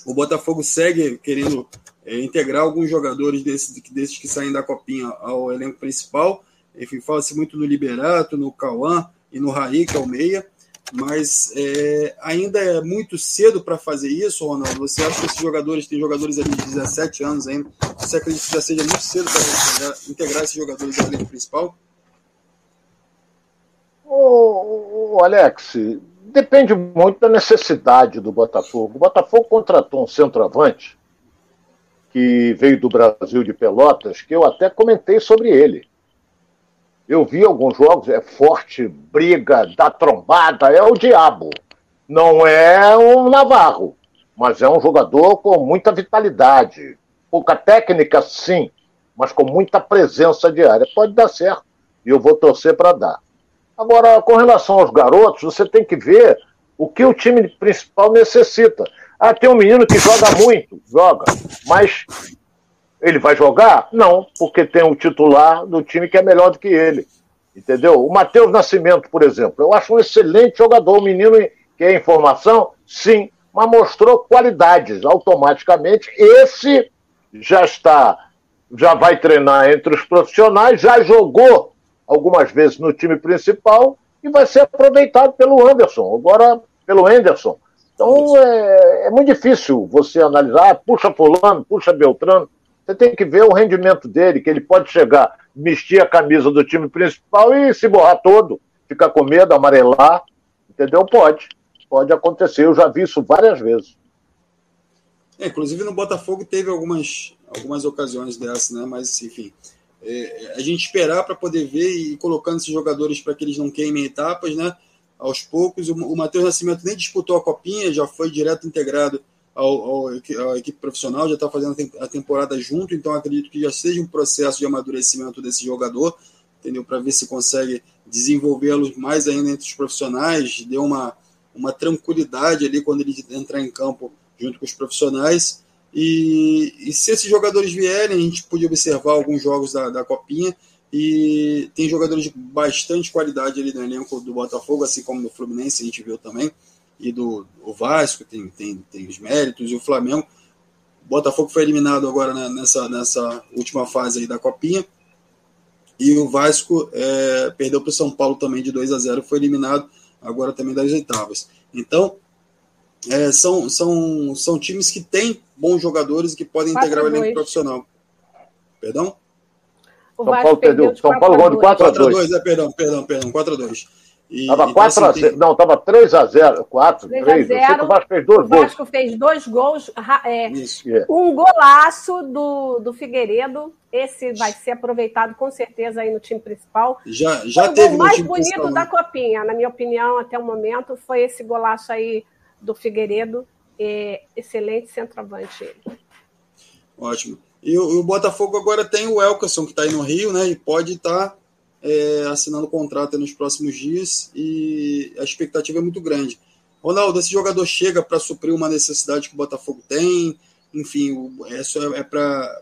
[SPEAKER 2] o Botafogo segue querendo é, integrar alguns jogadores desses, desses que saem da Copinha ao elenco principal. Enfim, fala-se muito no Liberato, no Cauã e no Raí, que é o meia. Mas é, ainda é muito cedo para fazer isso, Ronaldo. Você acha que esses jogadores, tem jogadores ali de 17 anos ainda, você acredita que já seja muito cedo para integrar, esses jogadores ao elenco principal?
[SPEAKER 1] Ô, Alex, depende muito da necessidade do Botafogo. O Botafogo contratou um centroavante que veio do Brasil de Pelotas, que eu até comentei sobre ele. Eu vi alguns jogos, é forte, briga, dá trombada, é o diabo. Não é um Navarro, mas é um jogador com muita vitalidade. Pouca técnica, sim, mas com muita presença diária. Pode dar certo, e eu vou torcer para dar. Agora, com relação aos garotos, você tem que ver o que o time principal necessita. Ah, tem um menino que joga muito, joga, mas ele vai jogar? Não, porque tem o titular do time que é melhor do que ele. Entendeu? O Matheus Nascimento, por exemplo, eu acho um excelente jogador, um menino Quer informação? Sim, mas mostrou qualidades automaticamente. Esse já está, já vai treinar entre os profissionais, já jogou algumas vezes no time principal e vai ser aproveitado pelo Anderson, agora pelo Anderson. Então é, é muito difícil você analisar, ah, puxa fulano, puxa Beltrano. Você tem que ver o rendimento dele, que ele pode chegar, vestir a camisa do time principal e se borrar todo, ficar com medo, amarelar, entendeu? Pode, pode acontecer. Eu já vi isso várias vezes.
[SPEAKER 2] É, inclusive no Botafogo teve algumas, algumas ocasiões dessas, né? Mas enfim, é, a gente esperar para poder ver e colocando esses jogadores para que eles não queimem etapas, né? Aos poucos, o, o Matheus Nascimento nem disputou a copinha, já foi direto integrado ao, ao, equipe profissional, já está fazendo a temporada junto, então acredito que já seja um processo de amadurecimento desse jogador, entendeu? Para ver se consegue desenvolvê-los mais ainda entre os profissionais, deu uma, uma tranquilidade ali quando ele entrar em campo junto com os profissionais. E, e, se esses jogadores vierem, a gente pode observar alguns jogos da, da Copinha e tem jogadores de bastante qualidade ali no elenco do Botafogo, assim como no Fluminense a gente viu também, e do o Vasco tem, tem, tem os méritos, e o Flamengo. O Botafogo foi eliminado agora né, nessa, nessa última fase aí da Copinha, e o Vasco é, perdeu para o São Paulo também de 2 a 0 foi eliminado agora também das oitavas. Então, é, são, são, são times que têm bons jogadores e que podem integrar o elenco profissional. Perdão?
[SPEAKER 1] O São Paulo perdeu. São Paulo ganhou de 4 a 2.
[SPEAKER 2] É, perdão, perdão, perdão, 4 a 2.
[SPEAKER 1] Estava 4 então, assim, a 0. Não, estava 3 a 0. 4, 3, 3 a 0. O Vasco fez dois gols. O Vasco
[SPEAKER 3] fez dois gols. É, um golaço do, do Figueiredo. Esse vai ser aproveitado com certeza aí no time principal.
[SPEAKER 2] Já, já foi teve
[SPEAKER 3] o mais bonito da Copinha, na minha opinião, até o momento, foi esse golaço aí do Figueiredo. É, excelente centroavante ele.
[SPEAKER 2] Ótimo. E o, o, Botafogo agora tem o Elkerson, que está aí no Rio, né? E pode estar tá, é, assinando contrato nos próximos dias. E a expectativa é muito grande. Ronaldo, esse jogador chega para suprir uma necessidade que o Botafogo tem. Enfim, isso é, é para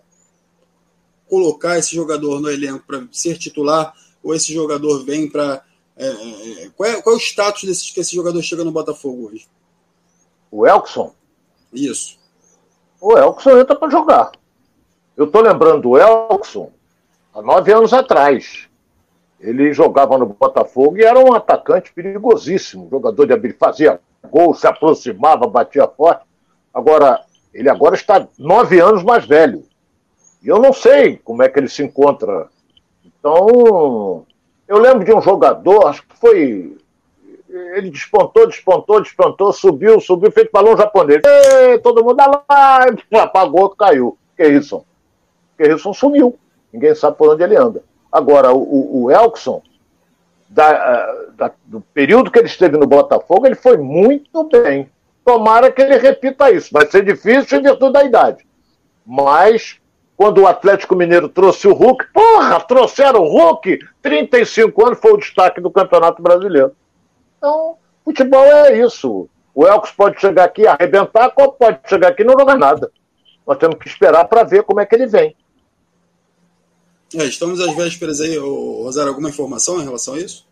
[SPEAKER 2] colocar esse jogador no elenco para ser titular, ou esse jogador vem para. É, é, é, qual, é, qual é o status desse, que esse jogador chega no Botafogo hoje?
[SPEAKER 1] O Elkson?
[SPEAKER 2] Isso.
[SPEAKER 1] O Elkson entra para jogar. Eu estou lembrando do Elkson há nove anos atrás. Ele jogava no Botafogo e era um atacante perigosíssimo, jogador de habilidade, fazia gol, se aproximava, batia forte. Agora, ele agora está nove anos mais velho. E eu não sei como é que ele se encontra. Então, eu lembro de um jogador, acho que foi ele despontou, despontou, despontou, subiu, subiu, fez balão japonês. E, todo mundo lá, apagou, caiu. Que isso? Que isso sumiu. Ninguém sabe por onde ele anda. Agora, o, o Elkson, da, da, do período que ele esteve no Botafogo, ele foi muito bem. Tomara que ele repita isso. Vai ser difícil em virtude da idade. Mas, quando o Atlético Mineiro trouxe o Hulk, porra, trouxeram o Hulk, 35 anos foi o destaque do Campeonato Brasileiro. Então, futebol é isso. O Elks pode chegar aqui e arrebentar, como pode chegar aqui e não jogar nada. Nós temos que esperar para ver como é que ele vem.
[SPEAKER 2] É, estamos às vésperas aí, Rosário, alguma informação em relação a isso?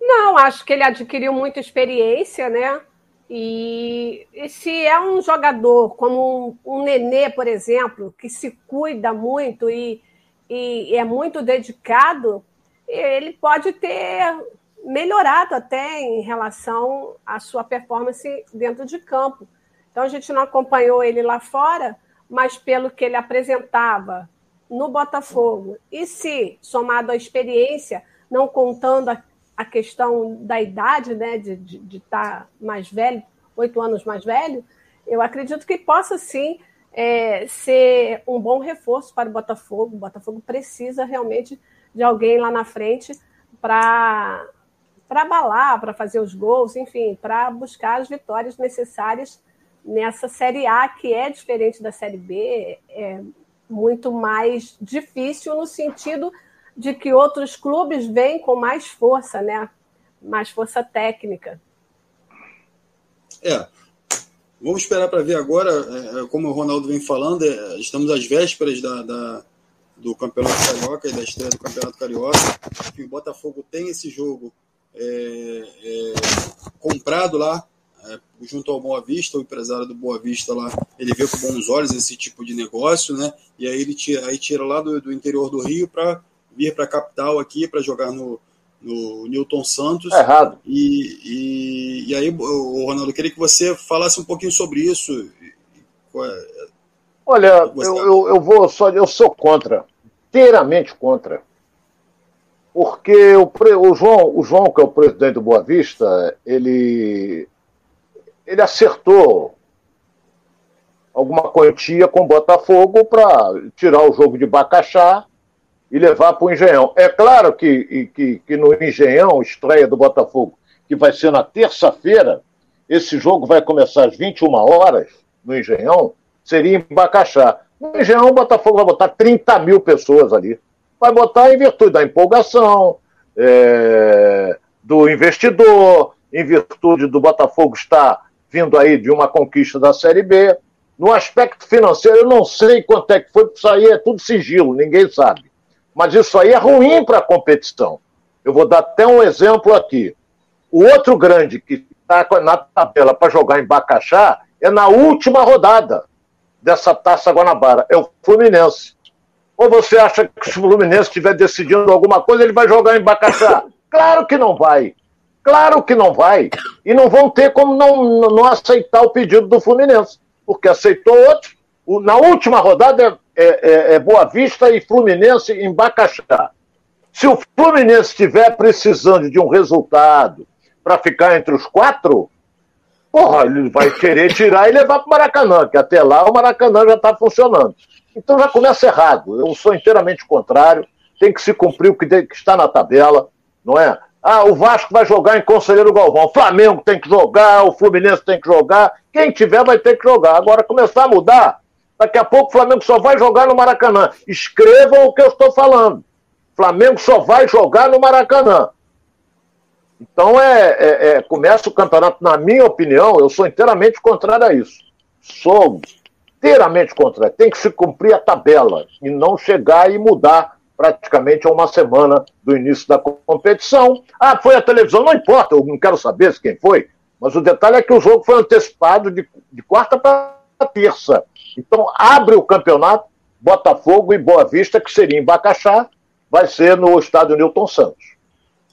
[SPEAKER 3] Não, acho que ele adquiriu muita experiência, né? E, e se é um jogador como um, um Nenê, por exemplo, que se cuida muito e, e é muito dedicado, ele pode ter melhorado até em relação à sua performance dentro de campo. Então a gente não acompanhou ele lá fora, mas pelo que ele apresentava no Botafogo, e se somado à experiência, não contando a, a questão da idade, né, de estar tá mais velho, oito anos mais velho, eu acredito que possa sim é, ser um bom reforço para o Botafogo. O Botafogo precisa realmente de alguém lá na frente para para abalar, para fazer os gols, enfim, para buscar as vitórias necessárias nessa Série A, que é diferente da Série B, é muito mais difícil no sentido de que outros clubes vêm com mais força, né? Mais força técnica.
[SPEAKER 2] É. Vamos esperar para ver agora, é, é, como o Ronaldo vem falando, é, estamos às vésperas da, da, do Campeonato Carioca e da estreia do Campeonato Carioca. o Botafogo tem esse jogo é, é, comprado lá é, junto ao Boa Vista, o empresário do Boa Vista lá, ele vê com bons olhos esse tipo de negócio, né? E aí ele tira, aí tira lá do, do interior do Rio para vir para a capital aqui para jogar no, no Newton Santos.
[SPEAKER 1] É errado.
[SPEAKER 2] E, e, e aí, o Ronaldo, eu queria que você falasse um pouquinho sobre isso.
[SPEAKER 1] É, Olha, eu, eu, eu, vou só, eu sou contra, inteiramente contra. Porque o, o, João, o João, que é o presidente do Boa Vista, ele, ele acertou alguma quantia com o Botafogo para tirar o jogo de Bacaxá e levar para o Engenhão. É claro que, que, que no Engenhão, estreia do Botafogo, que vai ser na terça-feira, esse jogo vai começar às 21 horas no Engenhão, seria em Bacaxá. No Engenhão, o Botafogo vai botar 30 mil pessoas ali. Vai botar em virtude da empolgação, é, do investidor, em virtude do Botafogo estar vindo aí de uma conquista da Série B. No aspecto financeiro, eu não sei quanto é que foi, porque isso aí é tudo sigilo, ninguém sabe. Mas isso aí é ruim para a competição. Eu vou dar até um exemplo aqui. O outro grande que está na tabela para jogar em Bacaxá é na última rodada dessa Taça Guanabara, é o Fluminense. Ou você acha que se o Fluminense estiver decidindo alguma coisa, ele vai jogar em Bacaxá? Claro que não vai. Claro que não vai. E não vão ter como não, não aceitar o pedido do Fluminense, porque aceitou outro. Na última rodada é, é, é Boa Vista e Fluminense em Bacaxá. Se o Fluminense estiver precisando de um resultado para ficar entre os quatro, porra, ele vai querer tirar e levar para o Maracanã, que até lá o Maracanã já está funcionando. Então já começa errado. Eu sou inteiramente contrário. Tem que se cumprir o que, que está na tabela, não é? Ah, o Vasco vai jogar em Conselheiro Galvão. O Flamengo tem que jogar, o Fluminense tem que jogar. Quem tiver vai ter que jogar. Agora começar a mudar. Daqui a pouco o Flamengo só vai jogar no Maracanã. Escrevam o que eu estou falando. Flamengo só vai jogar no Maracanã. Então é, é, é, começa o campeonato, na minha opinião, eu sou inteiramente contrário a isso. Sou inteiramente contrário. Tem que se cumprir a tabela e não chegar e mudar praticamente a uma semana do início da competição. Ah, foi a televisão, não importa, eu não quero saber quem foi, mas o detalhe é que o jogo foi antecipado de, de quarta para terça. Então abre o campeonato, Botafogo e Boa Vista, que seria em Bacaxá, vai ser no estádio Newton Santos.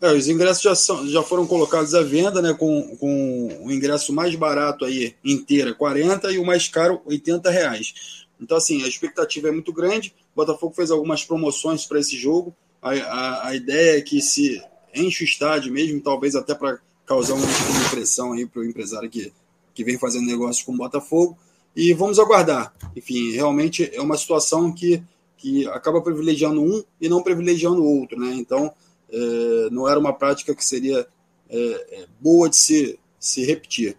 [SPEAKER 2] É, os ingressos já, são, já foram colocados à venda, né? Com, com o ingresso mais barato aí, inteira, 40, e o mais caro, 80 reais. Então, assim, a expectativa é muito grande. Botafogo fez algumas promoções para esse jogo. A, a, a, ideia é que se enche o estádio mesmo, talvez até para causar um tipo pressão aí para o empresário que, que vem fazendo negócio com o Botafogo. E vamos aguardar. Enfim, realmente é uma situação que, que acaba privilegiando um e não privilegiando o outro, né? Então, é, não era uma prática que seria é, é boa de se, se repetir.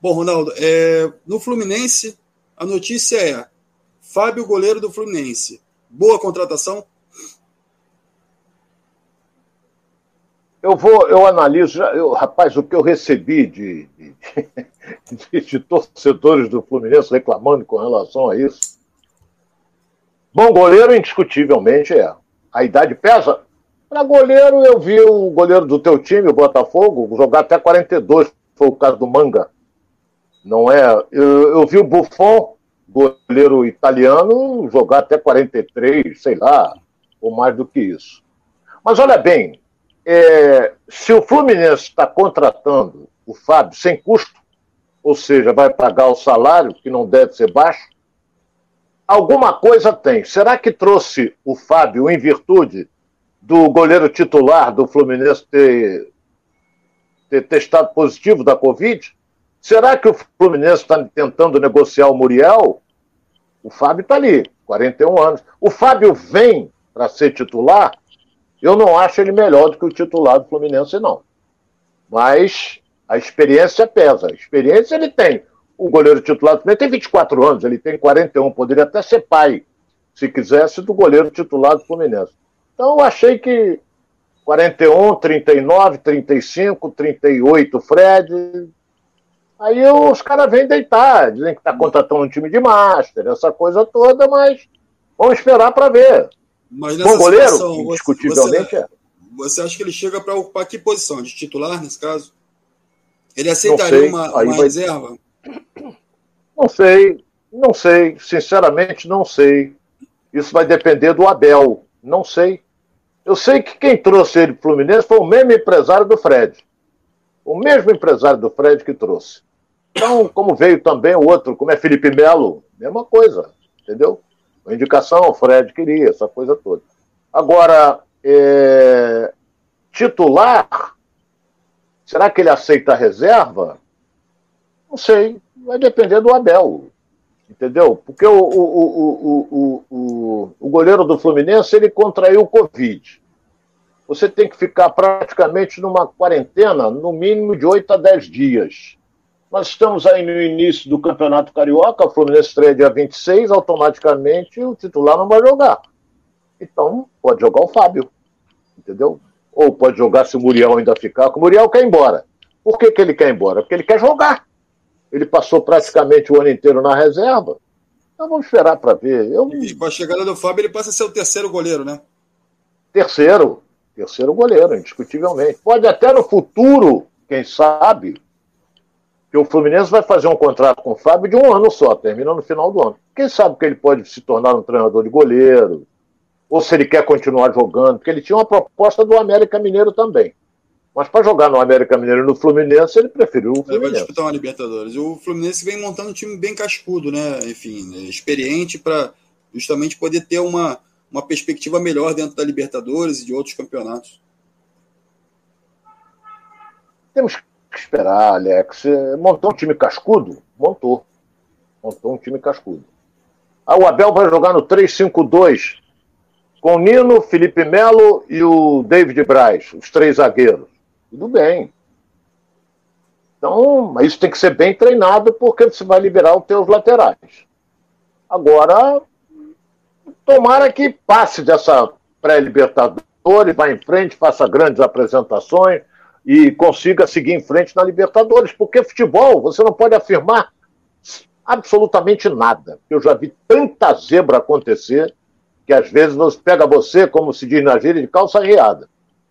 [SPEAKER 2] Bom, Ronaldo, é, no Fluminense, a notícia é Fábio, goleiro do Fluminense. Boa contratação?
[SPEAKER 1] Eu vou, eu analiso, eu, rapaz, o que eu recebi de, de, de, de, torcedores do Fluminense reclamando com relação a isso. Bom goleiro, indiscutivelmente é. A idade pesa? Para goleiro, eu vi o goleiro do teu time, o Botafogo, jogar até 42, foi o caso do Manga. Não é? Eu, eu vi o Buffon goleiro italiano jogar até 43, sei lá, ou mais do que isso. Mas olha bem, é, se o Fluminense está contratando o Fábio sem custo, ou seja, vai pagar o salário, que não deve ser baixo, alguma coisa tem. Será que trouxe o Fábio em virtude do goleiro titular do Fluminense ter, ter testado positivo da Covid? Será que o Fluminense está tentando negociar o Muriel? O Fábio está ali, 41 anos. O Fábio vem para ser titular, eu não acho ele melhor do que o titular do Fluminense, não. Mas a experiência pesa. A experiência ele tem. O goleiro titular Fluminense tem 24 anos, ele tem 41, poderia até ser pai, se quisesse, do goleiro titular do Fluminense. Então eu achei que 41, 39, 35, 38 Fred, Aí os caras vêm deitar, dizem que está contratando um time de master, essa coisa toda, mas vamos esperar para ver.
[SPEAKER 2] Mas Bom goleiro, situação, indiscutivelmente você, é. Você acha que ele chega para ocupar que posição? De titular, nesse caso? Ele aceitaria uma, uma vai... reserva?
[SPEAKER 1] Não sei, não sei, sinceramente não sei. Isso vai depender do Abel, não sei. Eu sei que quem trouxe ele para o Fluminense foi o mesmo empresário do Fred. O mesmo empresário do Fred que trouxe. Então, como veio também o outro, como é Felipe Melo, mesma coisa, entendeu? A indicação, o Fred queria, essa coisa toda. Agora, é... titular, será que ele aceita a reserva? Não sei, vai depender do Abel, entendeu? Porque o, o, o, o, o goleiro do Fluminense ele contraiu o Covid. Você tem que ficar praticamente numa quarentena, no mínimo de 8 a 10 dias. Nós estamos aí no início do Campeonato Carioca, o Fluminense estreia dia 26, automaticamente o titular não vai jogar. Então, pode jogar o Fábio, entendeu? Ou pode jogar se o Muriel ainda ficar, o Muriel quer ir embora. Por que, que ele quer ir embora? Porque ele quer jogar. Ele passou praticamente o ano inteiro na reserva. Então vamos esperar para ver. Eu...
[SPEAKER 2] E com a chegada do Fábio, ele passa a ser o terceiro goleiro, né?
[SPEAKER 1] Terceiro. Terceiro goleiro, indiscutivelmente. Pode até no futuro, quem sabe, que o Fluminense vai fazer um contrato com o Fábio de um ano só, termina no final do ano. Quem sabe que ele pode se tornar um treinador de goleiro, ou se ele quer continuar jogando, porque ele tinha uma proposta do América Mineiro também. Mas para jogar no América Mineiro e no Fluminense, ele preferiu o Fluminense. Ele vai
[SPEAKER 2] disputar uma Libertadores. O Fluminense vem montando um time bem cascudo, né? Enfim, né? experiente para justamente poder ter uma, uma perspectiva melhor dentro da Libertadores e de outros campeonatos.
[SPEAKER 1] Temos que esperar, Alex. Montou um time cascudo? Montou. Montou um time cascudo. Ah, o Abel vai jogar no 3-5-2 com Nino, Felipe Melo e o David Braz, os três zagueiros. Tudo bem. Então, isso tem que ser bem treinado porque você vai liberar os teus laterais. Agora, tomara que passe dessa pré-libertadores, vá em frente, faça grandes apresentações e consiga seguir em frente na Libertadores, porque futebol você não pode afirmar absolutamente nada. Eu já vi tanta zebra acontecer que às vezes nos pega você, como se diz na gíria, de calça riada.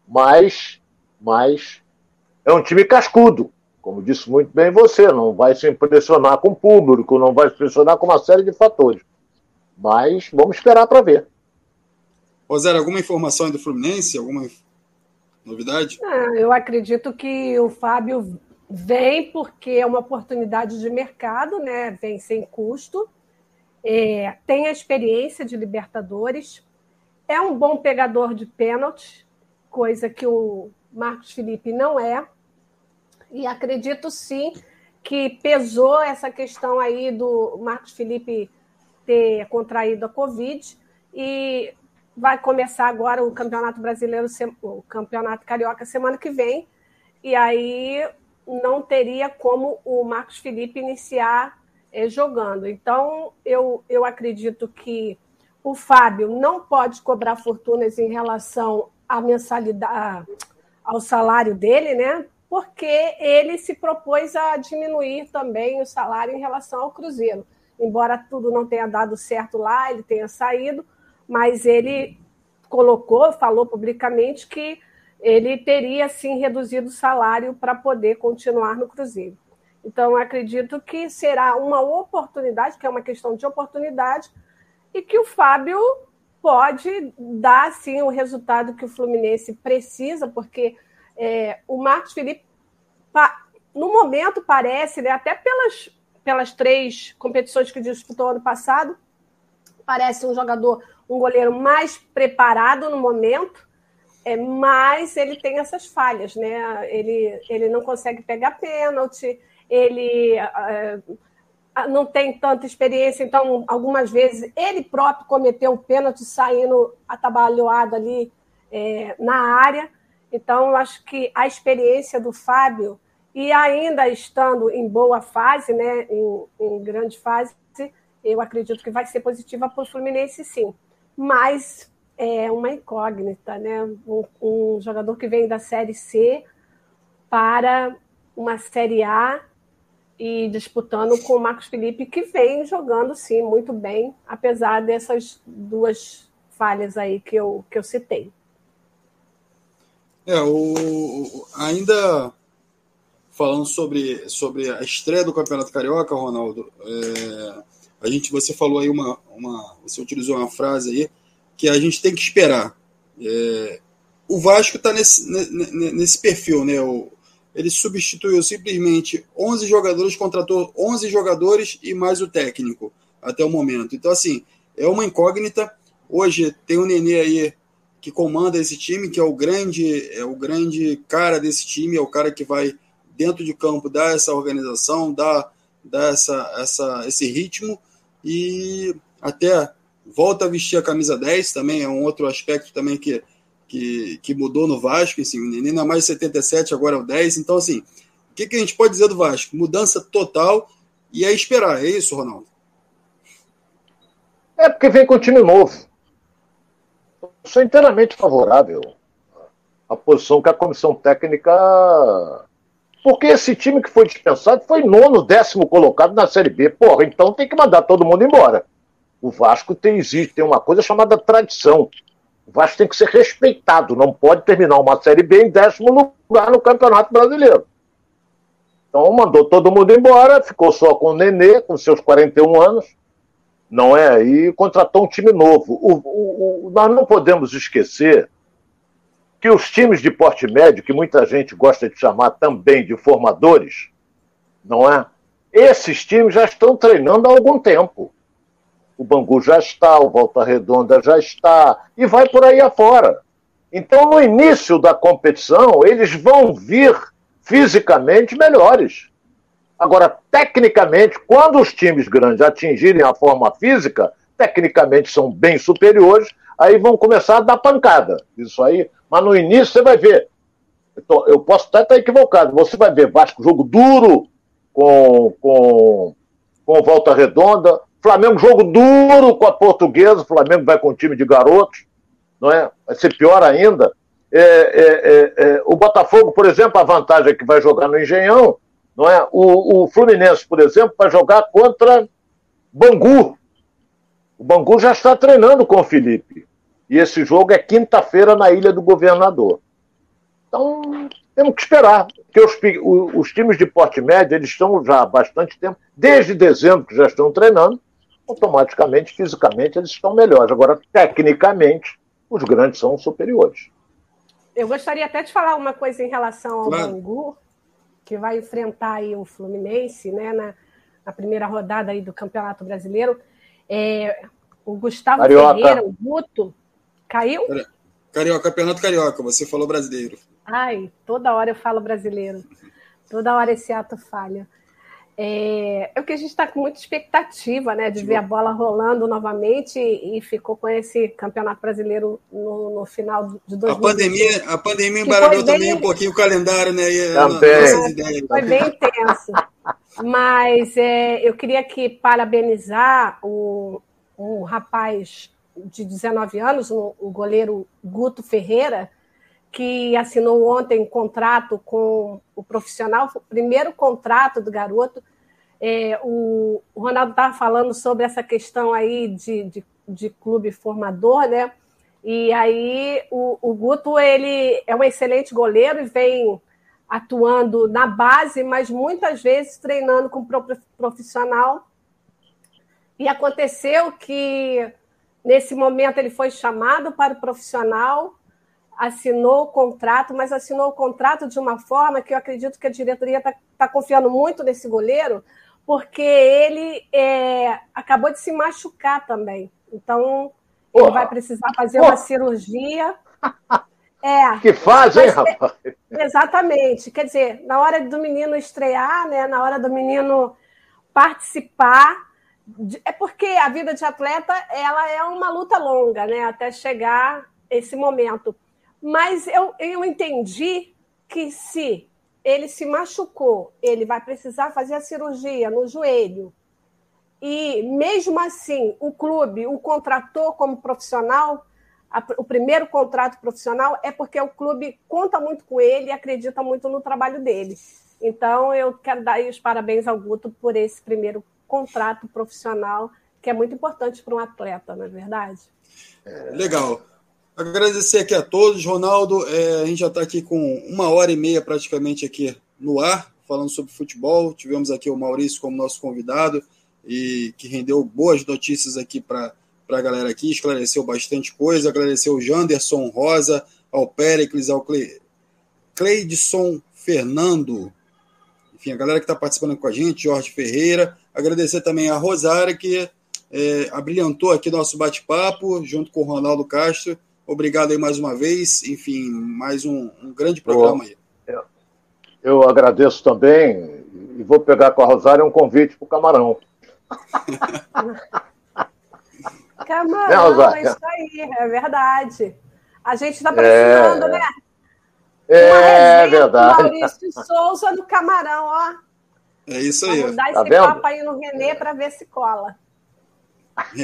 [SPEAKER 1] Mas mas é um time cascudo. Como disse muito bem você, não vai se impressionar com o público, não vai se impressionar com uma série de fatores. Mas vamos esperar para ver.
[SPEAKER 2] Rosé, alguma informação aí do Fluminense? Alguma novidade?
[SPEAKER 3] Ah, eu acredito que o Fábio vem porque é uma oportunidade de mercado, né? Vem sem custo, é, tem a experiência de Libertadores, é um bom pegador de pênalti, coisa que o Marcos Felipe não é. E acredito sim que pesou essa questão aí do Marcos Felipe ter contraído a Covid e vai começar agora o Campeonato Brasileiro, o Campeonato Carioca semana que vem, e aí não teria como o Marcos Felipe iniciar eh, jogando. Então, eu, eu acredito que o Fábio não pode cobrar fortunas em relação à mensalidade, ao salário dele, né? Porque ele se propôs a diminuir também o salário em relação ao Cruzeiro. Embora tudo não tenha dado certo lá, ele tenha saído, mas ele colocou, falou publicamente que ele teria sim reduzido o salário para poder continuar no Cruzeiro. Então, acredito que será uma oportunidade, que é uma questão de oportunidade, e que o Fábio pode dar sim o resultado que o Fluminense precisa, porque é, o Marcos Felipe, no momento, parece, né, até pelas, pelas três competições que disputou ano passado, parece um jogador, um goleiro mais preparado no momento, é, mas ele tem essas falhas, né? Ele, ele não consegue pegar pênalti, ele. É, não tem tanta experiência, então algumas vezes ele próprio cometeu um pênalti saindo atabalhoado ali é, na área. Então, eu acho que a experiência do Fábio, e ainda estando em boa fase, né, em, em grande fase, eu acredito que vai ser positiva para o Fluminense, sim. Mas é uma incógnita, né? Um, um jogador que vem da Série C para uma Série A e disputando com o Marcos Felipe, que vem jogando sim muito bem, apesar dessas duas falhas aí que eu, que eu citei.
[SPEAKER 2] É, o, ainda falando sobre, sobre a estreia do Campeonato Carioca, Ronaldo. É, a gente, você falou aí uma, uma, você utilizou uma frase aí que a gente tem que esperar. É, o Vasco está nesse, nesse perfil, né? O, ele substituiu simplesmente 11 jogadores, contratou 11 jogadores e mais o técnico até o momento. Então, assim, é uma incógnita. Hoje tem o Nenê aí que comanda esse time, que é o grande, é o grande cara desse time, é o cara que vai dentro de campo dar essa organização, dar, dar essa, essa, esse ritmo e até volta a vestir a camisa 10 também, é um outro aspecto também que, que, que mudou no Vasco, assim, é mais 77, agora é o 10, então assim, o que, que a gente pode dizer do Vasco? Mudança total e é esperar, é isso, Ronaldo?
[SPEAKER 1] É porque vem com time novo sou inteiramente favorável à posição que a comissão técnica. Porque esse time que foi dispensado foi nono, décimo colocado na Série B. Porra, então tem que mandar todo mundo embora. O Vasco tem, existe, tem uma coisa chamada tradição. O Vasco tem que ser respeitado, não pode terminar uma Série B em décimo lugar no Campeonato Brasileiro. Então mandou todo mundo embora, ficou só com o Nenê, com seus 41 anos não é? E contratou um time novo. O, o, o, nós não podemos esquecer que os times de porte médio, que muita gente gosta de chamar também de formadores, não é? Esses times já estão treinando há algum tempo. O Bangu já está, o Volta Redonda já está, e vai por aí afora. Então, no início da competição, eles vão vir fisicamente melhores. Agora, tecnicamente, quando os times grandes atingirem a forma física, tecnicamente são bem superiores, aí vão começar a dar pancada. Isso aí. Mas no início você vai ver. Eu posso até estar equivocado. Você vai ver Vasco jogo duro com, com, com volta redonda. Flamengo jogo duro com a portuguesa. Flamengo vai com um time de garotos. Não é? Vai ser pior ainda. É, é, é, é o Botafogo, por exemplo, a vantagem é que vai jogar no Engenhão não é? O, o Fluminense, por exemplo, vai jogar contra Bangu. O Bangu já está treinando com o Felipe. E esse jogo é quinta-feira na Ilha do Governador. Então, temos que esperar. Porque os, os, times de porte médio eles estão já há bastante tempo, desde dezembro que já estão treinando, automaticamente, fisicamente, eles estão melhores. Agora, tecnicamente, os grandes são superiores.
[SPEAKER 3] Eu gostaria até de falar uma coisa em relação ao claro. Bangu, que vai enfrentar aí o Fluminense, né, na, na primeira rodada aí do Campeonato Brasileiro. É, o Gustavo Carioca. Ferreira, o Guto, caiu?
[SPEAKER 2] Carioca, Campeonato Carioca, você falou brasileiro.
[SPEAKER 3] Ai, toda hora eu falo brasileiro. Toda hora esse ato falha. É, é o que a gente está com muita expectativa, né, de ver a bola rolando novamente e, ficou com esse campeonato brasileiro no, no final de 2020.
[SPEAKER 2] A pandemia, a pandemia embaralhou também um pouquinho o calendário, né? E
[SPEAKER 3] também. Foi bem intenso. Mas é, eu queria aqui parabenizar o, um rapaz de 19 anos, o, goleiro Guto Ferreira, que assinou ontem contrato com o profissional, o primeiro contrato do garoto. É, o, o, Ronaldo estava falando sobre essa questão aí de, de, de, clube formador, né? E aí o, o Guto ele é um excelente goleiro e vem atuando na base, mas muitas vezes treinando com profissional. E aconteceu que nesse momento ele foi chamado para o profissional assinou o contrato, mas assinou o contrato de uma forma que eu acredito que a diretoria está tá confiando muito nesse goleiro, porque ele é, acabou de se machucar também. Então, ele vai precisar fazer uma cirurgia.
[SPEAKER 1] É, que faz, hein, rapaz?
[SPEAKER 3] Exatamente. Quer dizer, na hora do menino estrear, né, na hora do menino participar, é porque a vida de atleta ela é uma luta longa, né, até chegar esse momento. Mas eu, eu entendi que se ele se machucou, ele vai precisar fazer a cirurgia no joelho. E mesmo assim, o clube o contratou como profissional, a, o primeiro contrato profissional é porque o clube conta muito com ele e acredita muito no trabalho dele. Então, eu quero dar os parabéns ao Guto por esse primeiro contrato profissional, que é muito importante para um atleta, não é verdade?
[SPEAKER 2] É, legal. Agradecer aqui a todos, Ronaldo. É, a gente já está aqui com uma hora e meia praticamente aqui no ar. falando sobre futebol. Tivemos aqui o Maurício como nosso convidado e que rendeu boas notícias aqui para a galera aqui, esclareceu bastante coisa, agradeceu o Janderson Rosa, ao Péricles, ao Cle... Cleidson Fernando, enfim, a galera que está participando com a gente, Jorge Ferreira, agradecer também a Rosária, que é, abrilhantou aqui nosso bate-papo, junto com o Ronaldo Castro. Obrigado aí mais uma vez, enfim, mais um, um grande programa aí.
[SPEAKER 1] Eu, eu agradeço também e vou pegar com a Rosária um convite para o Camarão.
[SPEAKER 3] Camarão, é, é isso aí, é verdade. A gente está precisando, é... né?
[SPEAKER 1] É verdade.
[SPEAKER 3] Maurício Souza no Camarão, ó.
[SPEAKER 2] É isso aí.
[SPEAKER 3] Vamos dar tá esse vendo? papo aí no Renê para ver se cola.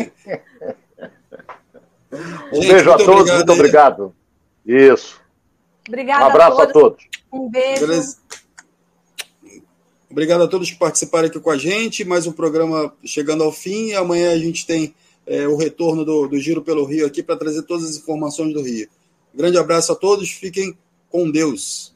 [SPEAKER 1] um gente, beijo a todos, obrigado, muito obrigado. Isso.
[SPEAKER 3] Obrigada
[SPEAKER 1] um abraço a todos. a todos.
[SPEAKER 3] Um beijo. Beleza.
[SPEAKER 2] Obrigado a todos que participaram aqui com a gente. Mais um programa chegando ao fim. Amanhã a gente tem é, o retorno do, do Giro pelo Rio aqui para trazer todas as informações do Rio. Grande abraço a todos. Fiquem com Deus.